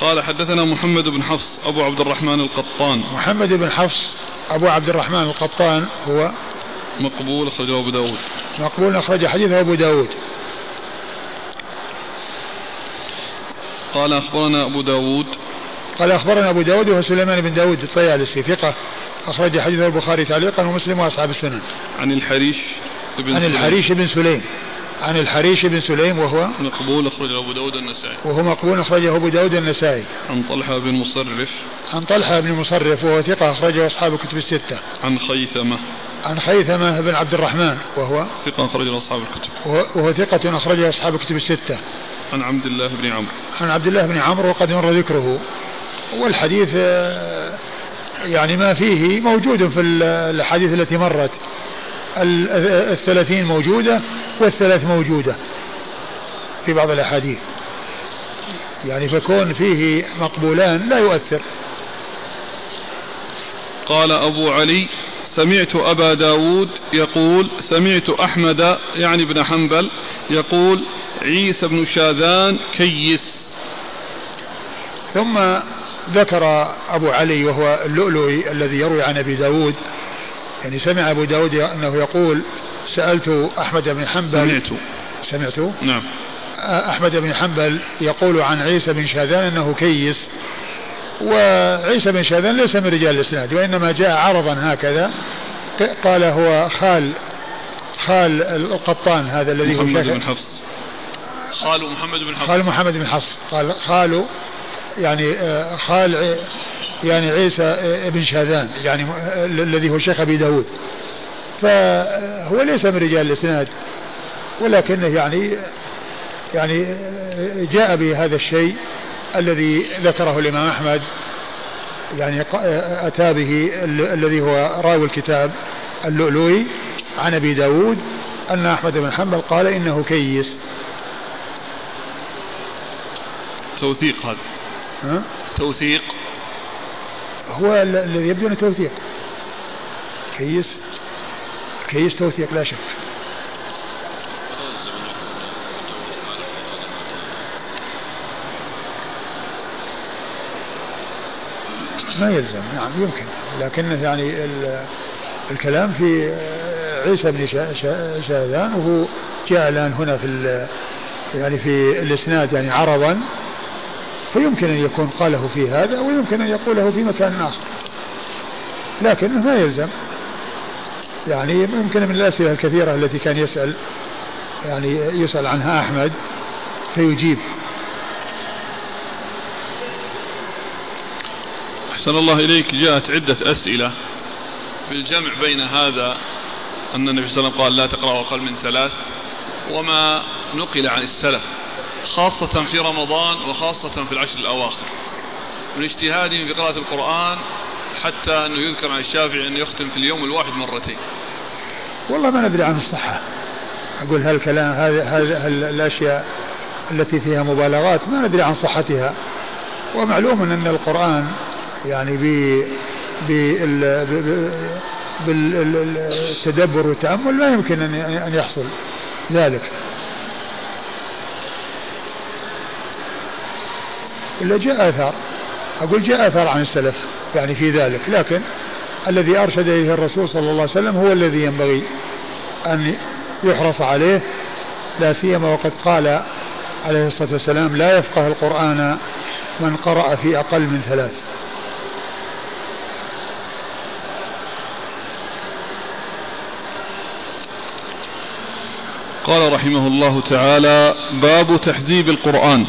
قال حدثنا محمد بن حفص أبو عبد الرحمن القطان. محمد بن حفص أبو عبد الرحمن القطان هو مقبول أخرجه أبو داود. مقبول أخرج حديثه أبو داود. قال أخبرنا أبو داود. قال أخبرنا أبو داود وهو سليمان بن داود الطيالسي ثقة. أخرج حديثه البخاري تعليقا ومسلم وأصحاب السنن. عن الحريش بن عن سليم. الحريش بن سليم. عن الحريش بن سليم وهو مقبول أخرجه أبو داود النسائي. وهو مقبول أخرجه أبو داود النسائي. عن طلحة بن مصرف. عن طلحة بن مصرف وهو ثقة أخرجه أصحاب الكتب الستة. عن خيثمة. عن خيثمة بن عبد الرحمن وهو؟ ثقة أخرجه أصحاب الكتب. وهو ثقة أخرجه أصحاب الكتب الستة. عن عبد الله بن عمرو. عن عبد الله بن عمرو وقد مر ذكره. والحديث آه، يعني ما فيه موجود في ال- الأحاديث التي مرت. ال- الثلاثين موجودة والثلاث موجودة في بعض الأحاديث. يعني فكون فيه مقبولان لا يؤثر. قال أبو علي سمعت أبا داود يقول سمعت أحمد يعني بن حنبل يقول عيسى بن شاذان كيس. ثم ذكر أبو علي وهو اللؤلؤي الذي يروي عن أبي داود. يعني سمع أبو داود أنه يقول سألت أحمد بن حنبل. سمعت. سمعت؟ نعم. أحمد بن حنبل يقول عن عيسى بن شاذان أنه كيس. وعيسى بن شاذان ليس من رجال الإسناد وإنما جاء عرضا هكذا. قال هو خال خال القطان هذا الذي هو محمد شيخ. بن حفص. خال محمد بن حفص. خال محمد بن حفص. قال خال يعني آه، خال يعني عيسى آه، بن شاذان يعني آه، الذي هو شيخ أبي داود. فهو ليس من رجال الإسناد ولكنه يعني يعني آه، جاء بهذا الشيء. الذي ذكره الإمام أحمد يعني أتى به ال- الذي هو راوي الكتاب اللؤلؤي عن أبي داود أن أحمد بن حنبل قال إنه كيس. توثيق هذا. ها؟ توثيق. هو ال- الذي يبدو إنه توثيق. كيس كيس توثيق لا شك. ما يلزم. نعم يمكن. لكنه يعني ال- الكلام في عيسى بن شا- شا- شاذان وهو جاء الآن هنا في يعني في الإسناد يعني عرضا فيمكن أن يكون قاله في هذا ويمكن أن يقوله في مكان آخر. لكنه ما يلزم. يعني يمكن من الأسئلة الكثيرة التي كان يسأل يعني يسأل عنها أحمد فيجيب. أحسن الله إليك جاءت عدة أسئلة. في الجمع بين هذا أن النبي صلى الله عليه وسلم قال لا تقرأوا أقل من ثلاث وما نقل عن السلف خاصة في رمضان وخاصة في العشر الأواخر. من اجتهادهم في قراءة القرآن حتى أنه يذكر عن الشافعي أنه يختم في اليوم الواحد مرتين. والله ما ندري عن الصحة. أقول هالكلام هذه الأشياء التي فيها مبالغات؟ ما ندري عن صحتها. ومعلوم أن القرآن يعني ب بال- ب- ب- بالتدبر والتأمل لا يمكن ان أن يحصل ذلك. إلا جاء آثار. أقول جاء آثار عن السلف يعني في ذلك لكن الذي أرشد إليه الرسول صلى الله عليه وسلم هو الذي ينبغي أن يحرص عليه لا سيما وقد قال عليه الصلاة والسلام لا يفقه القرآن من قرأ في أقل من ثلاث. قال رحمه الله تعالى باب تحزيب القرآن.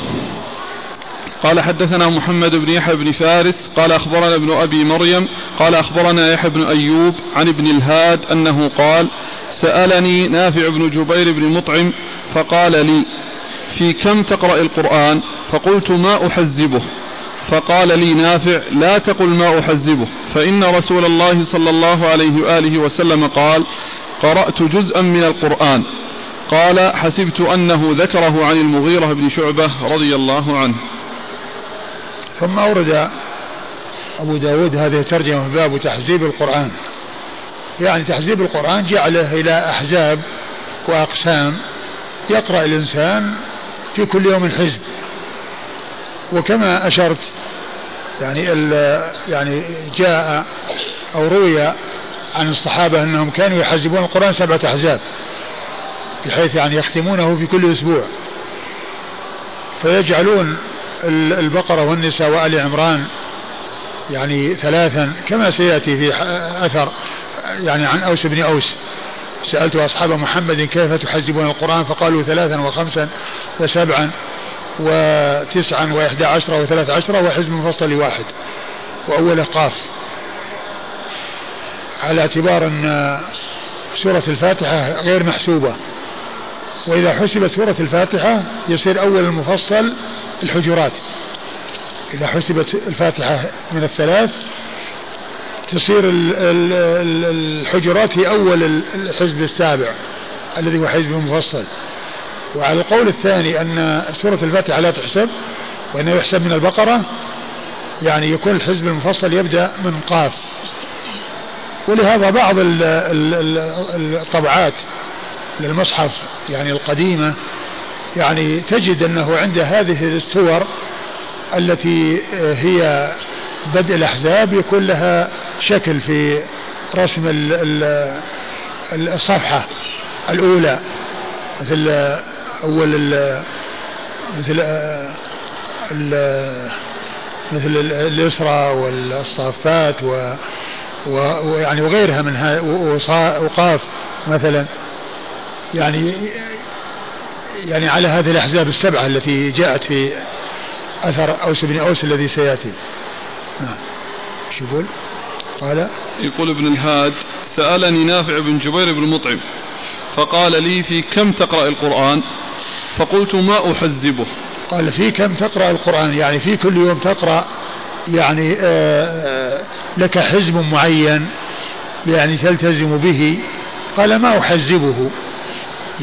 قال حدثنا محمد بن يحيى بن فارس قال أخبرنا ابن أبي مريم قال أخبرنا يحيى بن أيوب عن ابن الهاد أنه قال سألني نافع بن جبير بن مطعم فقال لي في كم تقرأ القرآن؟ فقلت ما أحزبه. فقال لي نافع لا تقل ما أحزبه. فإن رسول الله صلى الله عليه وآله وسلم قال قرأت جزءا من القرآن. قال حسبت أنه ذكره عن المغيرة بن شعبة رضي الله عنه. ثم أورد أبو داود هذه الترجمة باب تحزيب القرآن. يعني تحزيب القرآن جعله إلى أحزاب وأقسام يقرأ الإنسان في كل يوم حزب. وكما أشرت يعني يعني جاء أو روي عن الصحابة أنهم كانوا يحزبون القرآن سبعة أحزاب. بحيث يعني يختمونه في كل أسبوع. فيجعلون البقرة والنساء وآل عمران يعني ثلاثا كما سيأتي في أثر يعني عن أوس بن أوس. سألت أصحاب محمد كيف تحزبون القرآن؟ فقالوا ثلاثا وخمسا وسبعا وتسعا وإحدى عشرة وثلاث عشرة وحزب مفصل واحد وأوله قاف. على اعتبار أن سورة الفاتحة غير محسوبة. وإذا حسبت سورة الفاتحة يصير أول المفصل الحجرات. إذا حسبت الفاتحة من الثلاث تصير الحجرات هي أول الحزب السابع الذي هو حزب مفصل. وعلى القول الثاني أن سورة الفاتحة لا تحسب وأنه يحسب من البقرة يعني يكون الحزب المفصل يبدأ من قاف. ولهذا بعض الطبعات للمصحف يعني القديمة يعني تجد أنه عند هذه السور التي هي بدء الأحزاب يكون لها شكل في رسم الصفحة الأولى مثل أول مثل مثل اليسرى والصافات و ويعني وغيرها من وقاف مثلا. يعني يعني على هذه الأحزاب السبعة التي جاءت في أثر أوس بن أوس الذي سيأتي. نعم. شو يقول؟ قال يقول ابن الهاد سألني نافع بن جبير بن مطعم فقال لي في كم تقرأ القرآن؟ فقلت ما أحزبه قال في كم تقرأ القرآن؟ يعني في كل يوم تقرأ يعني آآ آه، لك حزب معين يعني تلتزم به. قال ما أحزبه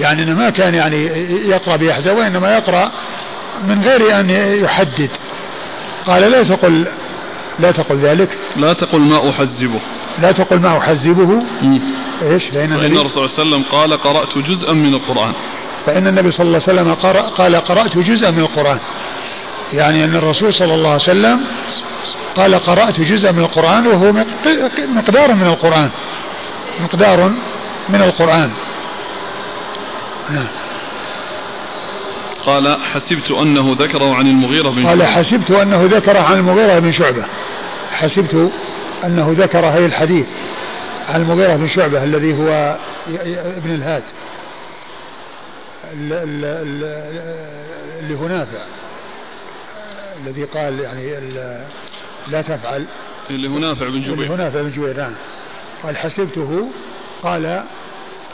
يعني أنه ما كان يعني يقرأ بأحزاب وإنما يقرأ من غير أن يحدد. قال لا تقل لا تقل ذلك. لا تقل ما أحزبه لا تقل ما أحزبه إيش؟ فإن الرسول صلى الله عليه وسلم قال قرأت جزءا من القرآن. فإن النبي صلى الله عليه وسلم قال قرأت جزءا من القرآن. يعني أن الرسول صلى الله عليه وسلم قال قرأت جزءا من القرآن وهو مقدار من القرآن. مقدار من القرآن. نعم. قال حسبت أنه ذكره عن المغيرة بن قال حسبت أنه ذكره عن المغيرة بن شعبة. حسبت أنه ذكر هذا الحديث عن المغيرة بن شعبة الذي هو ابن الهاد. اللي هو نافع. الذي قال يعني لا تفعل. اللي هو نافع بن جبير. اللي هو نافع بن جبير نعم. قال حسبته قال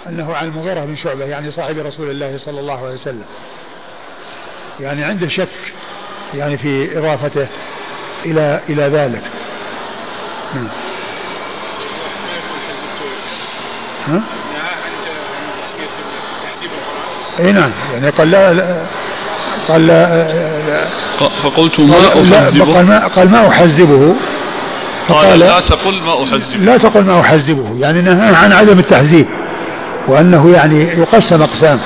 أنه عن المغيرة بن شعبة يعني صاحب رسول الله صلى الله عليه وسلم. يعني عنده شك يعني في إضافته إلى إلى ذلك. نعم. ها؟ اي نعم. يعني قال لا قال لا فقلت ما أحزبه؟ قال ما, قال ما أحزبه؟ قال لا تقل ما أحزبه. لا تقل ما أحزبه. يعني نهى عن عدم التحزيب. وأنه يعني يقسم أقسام.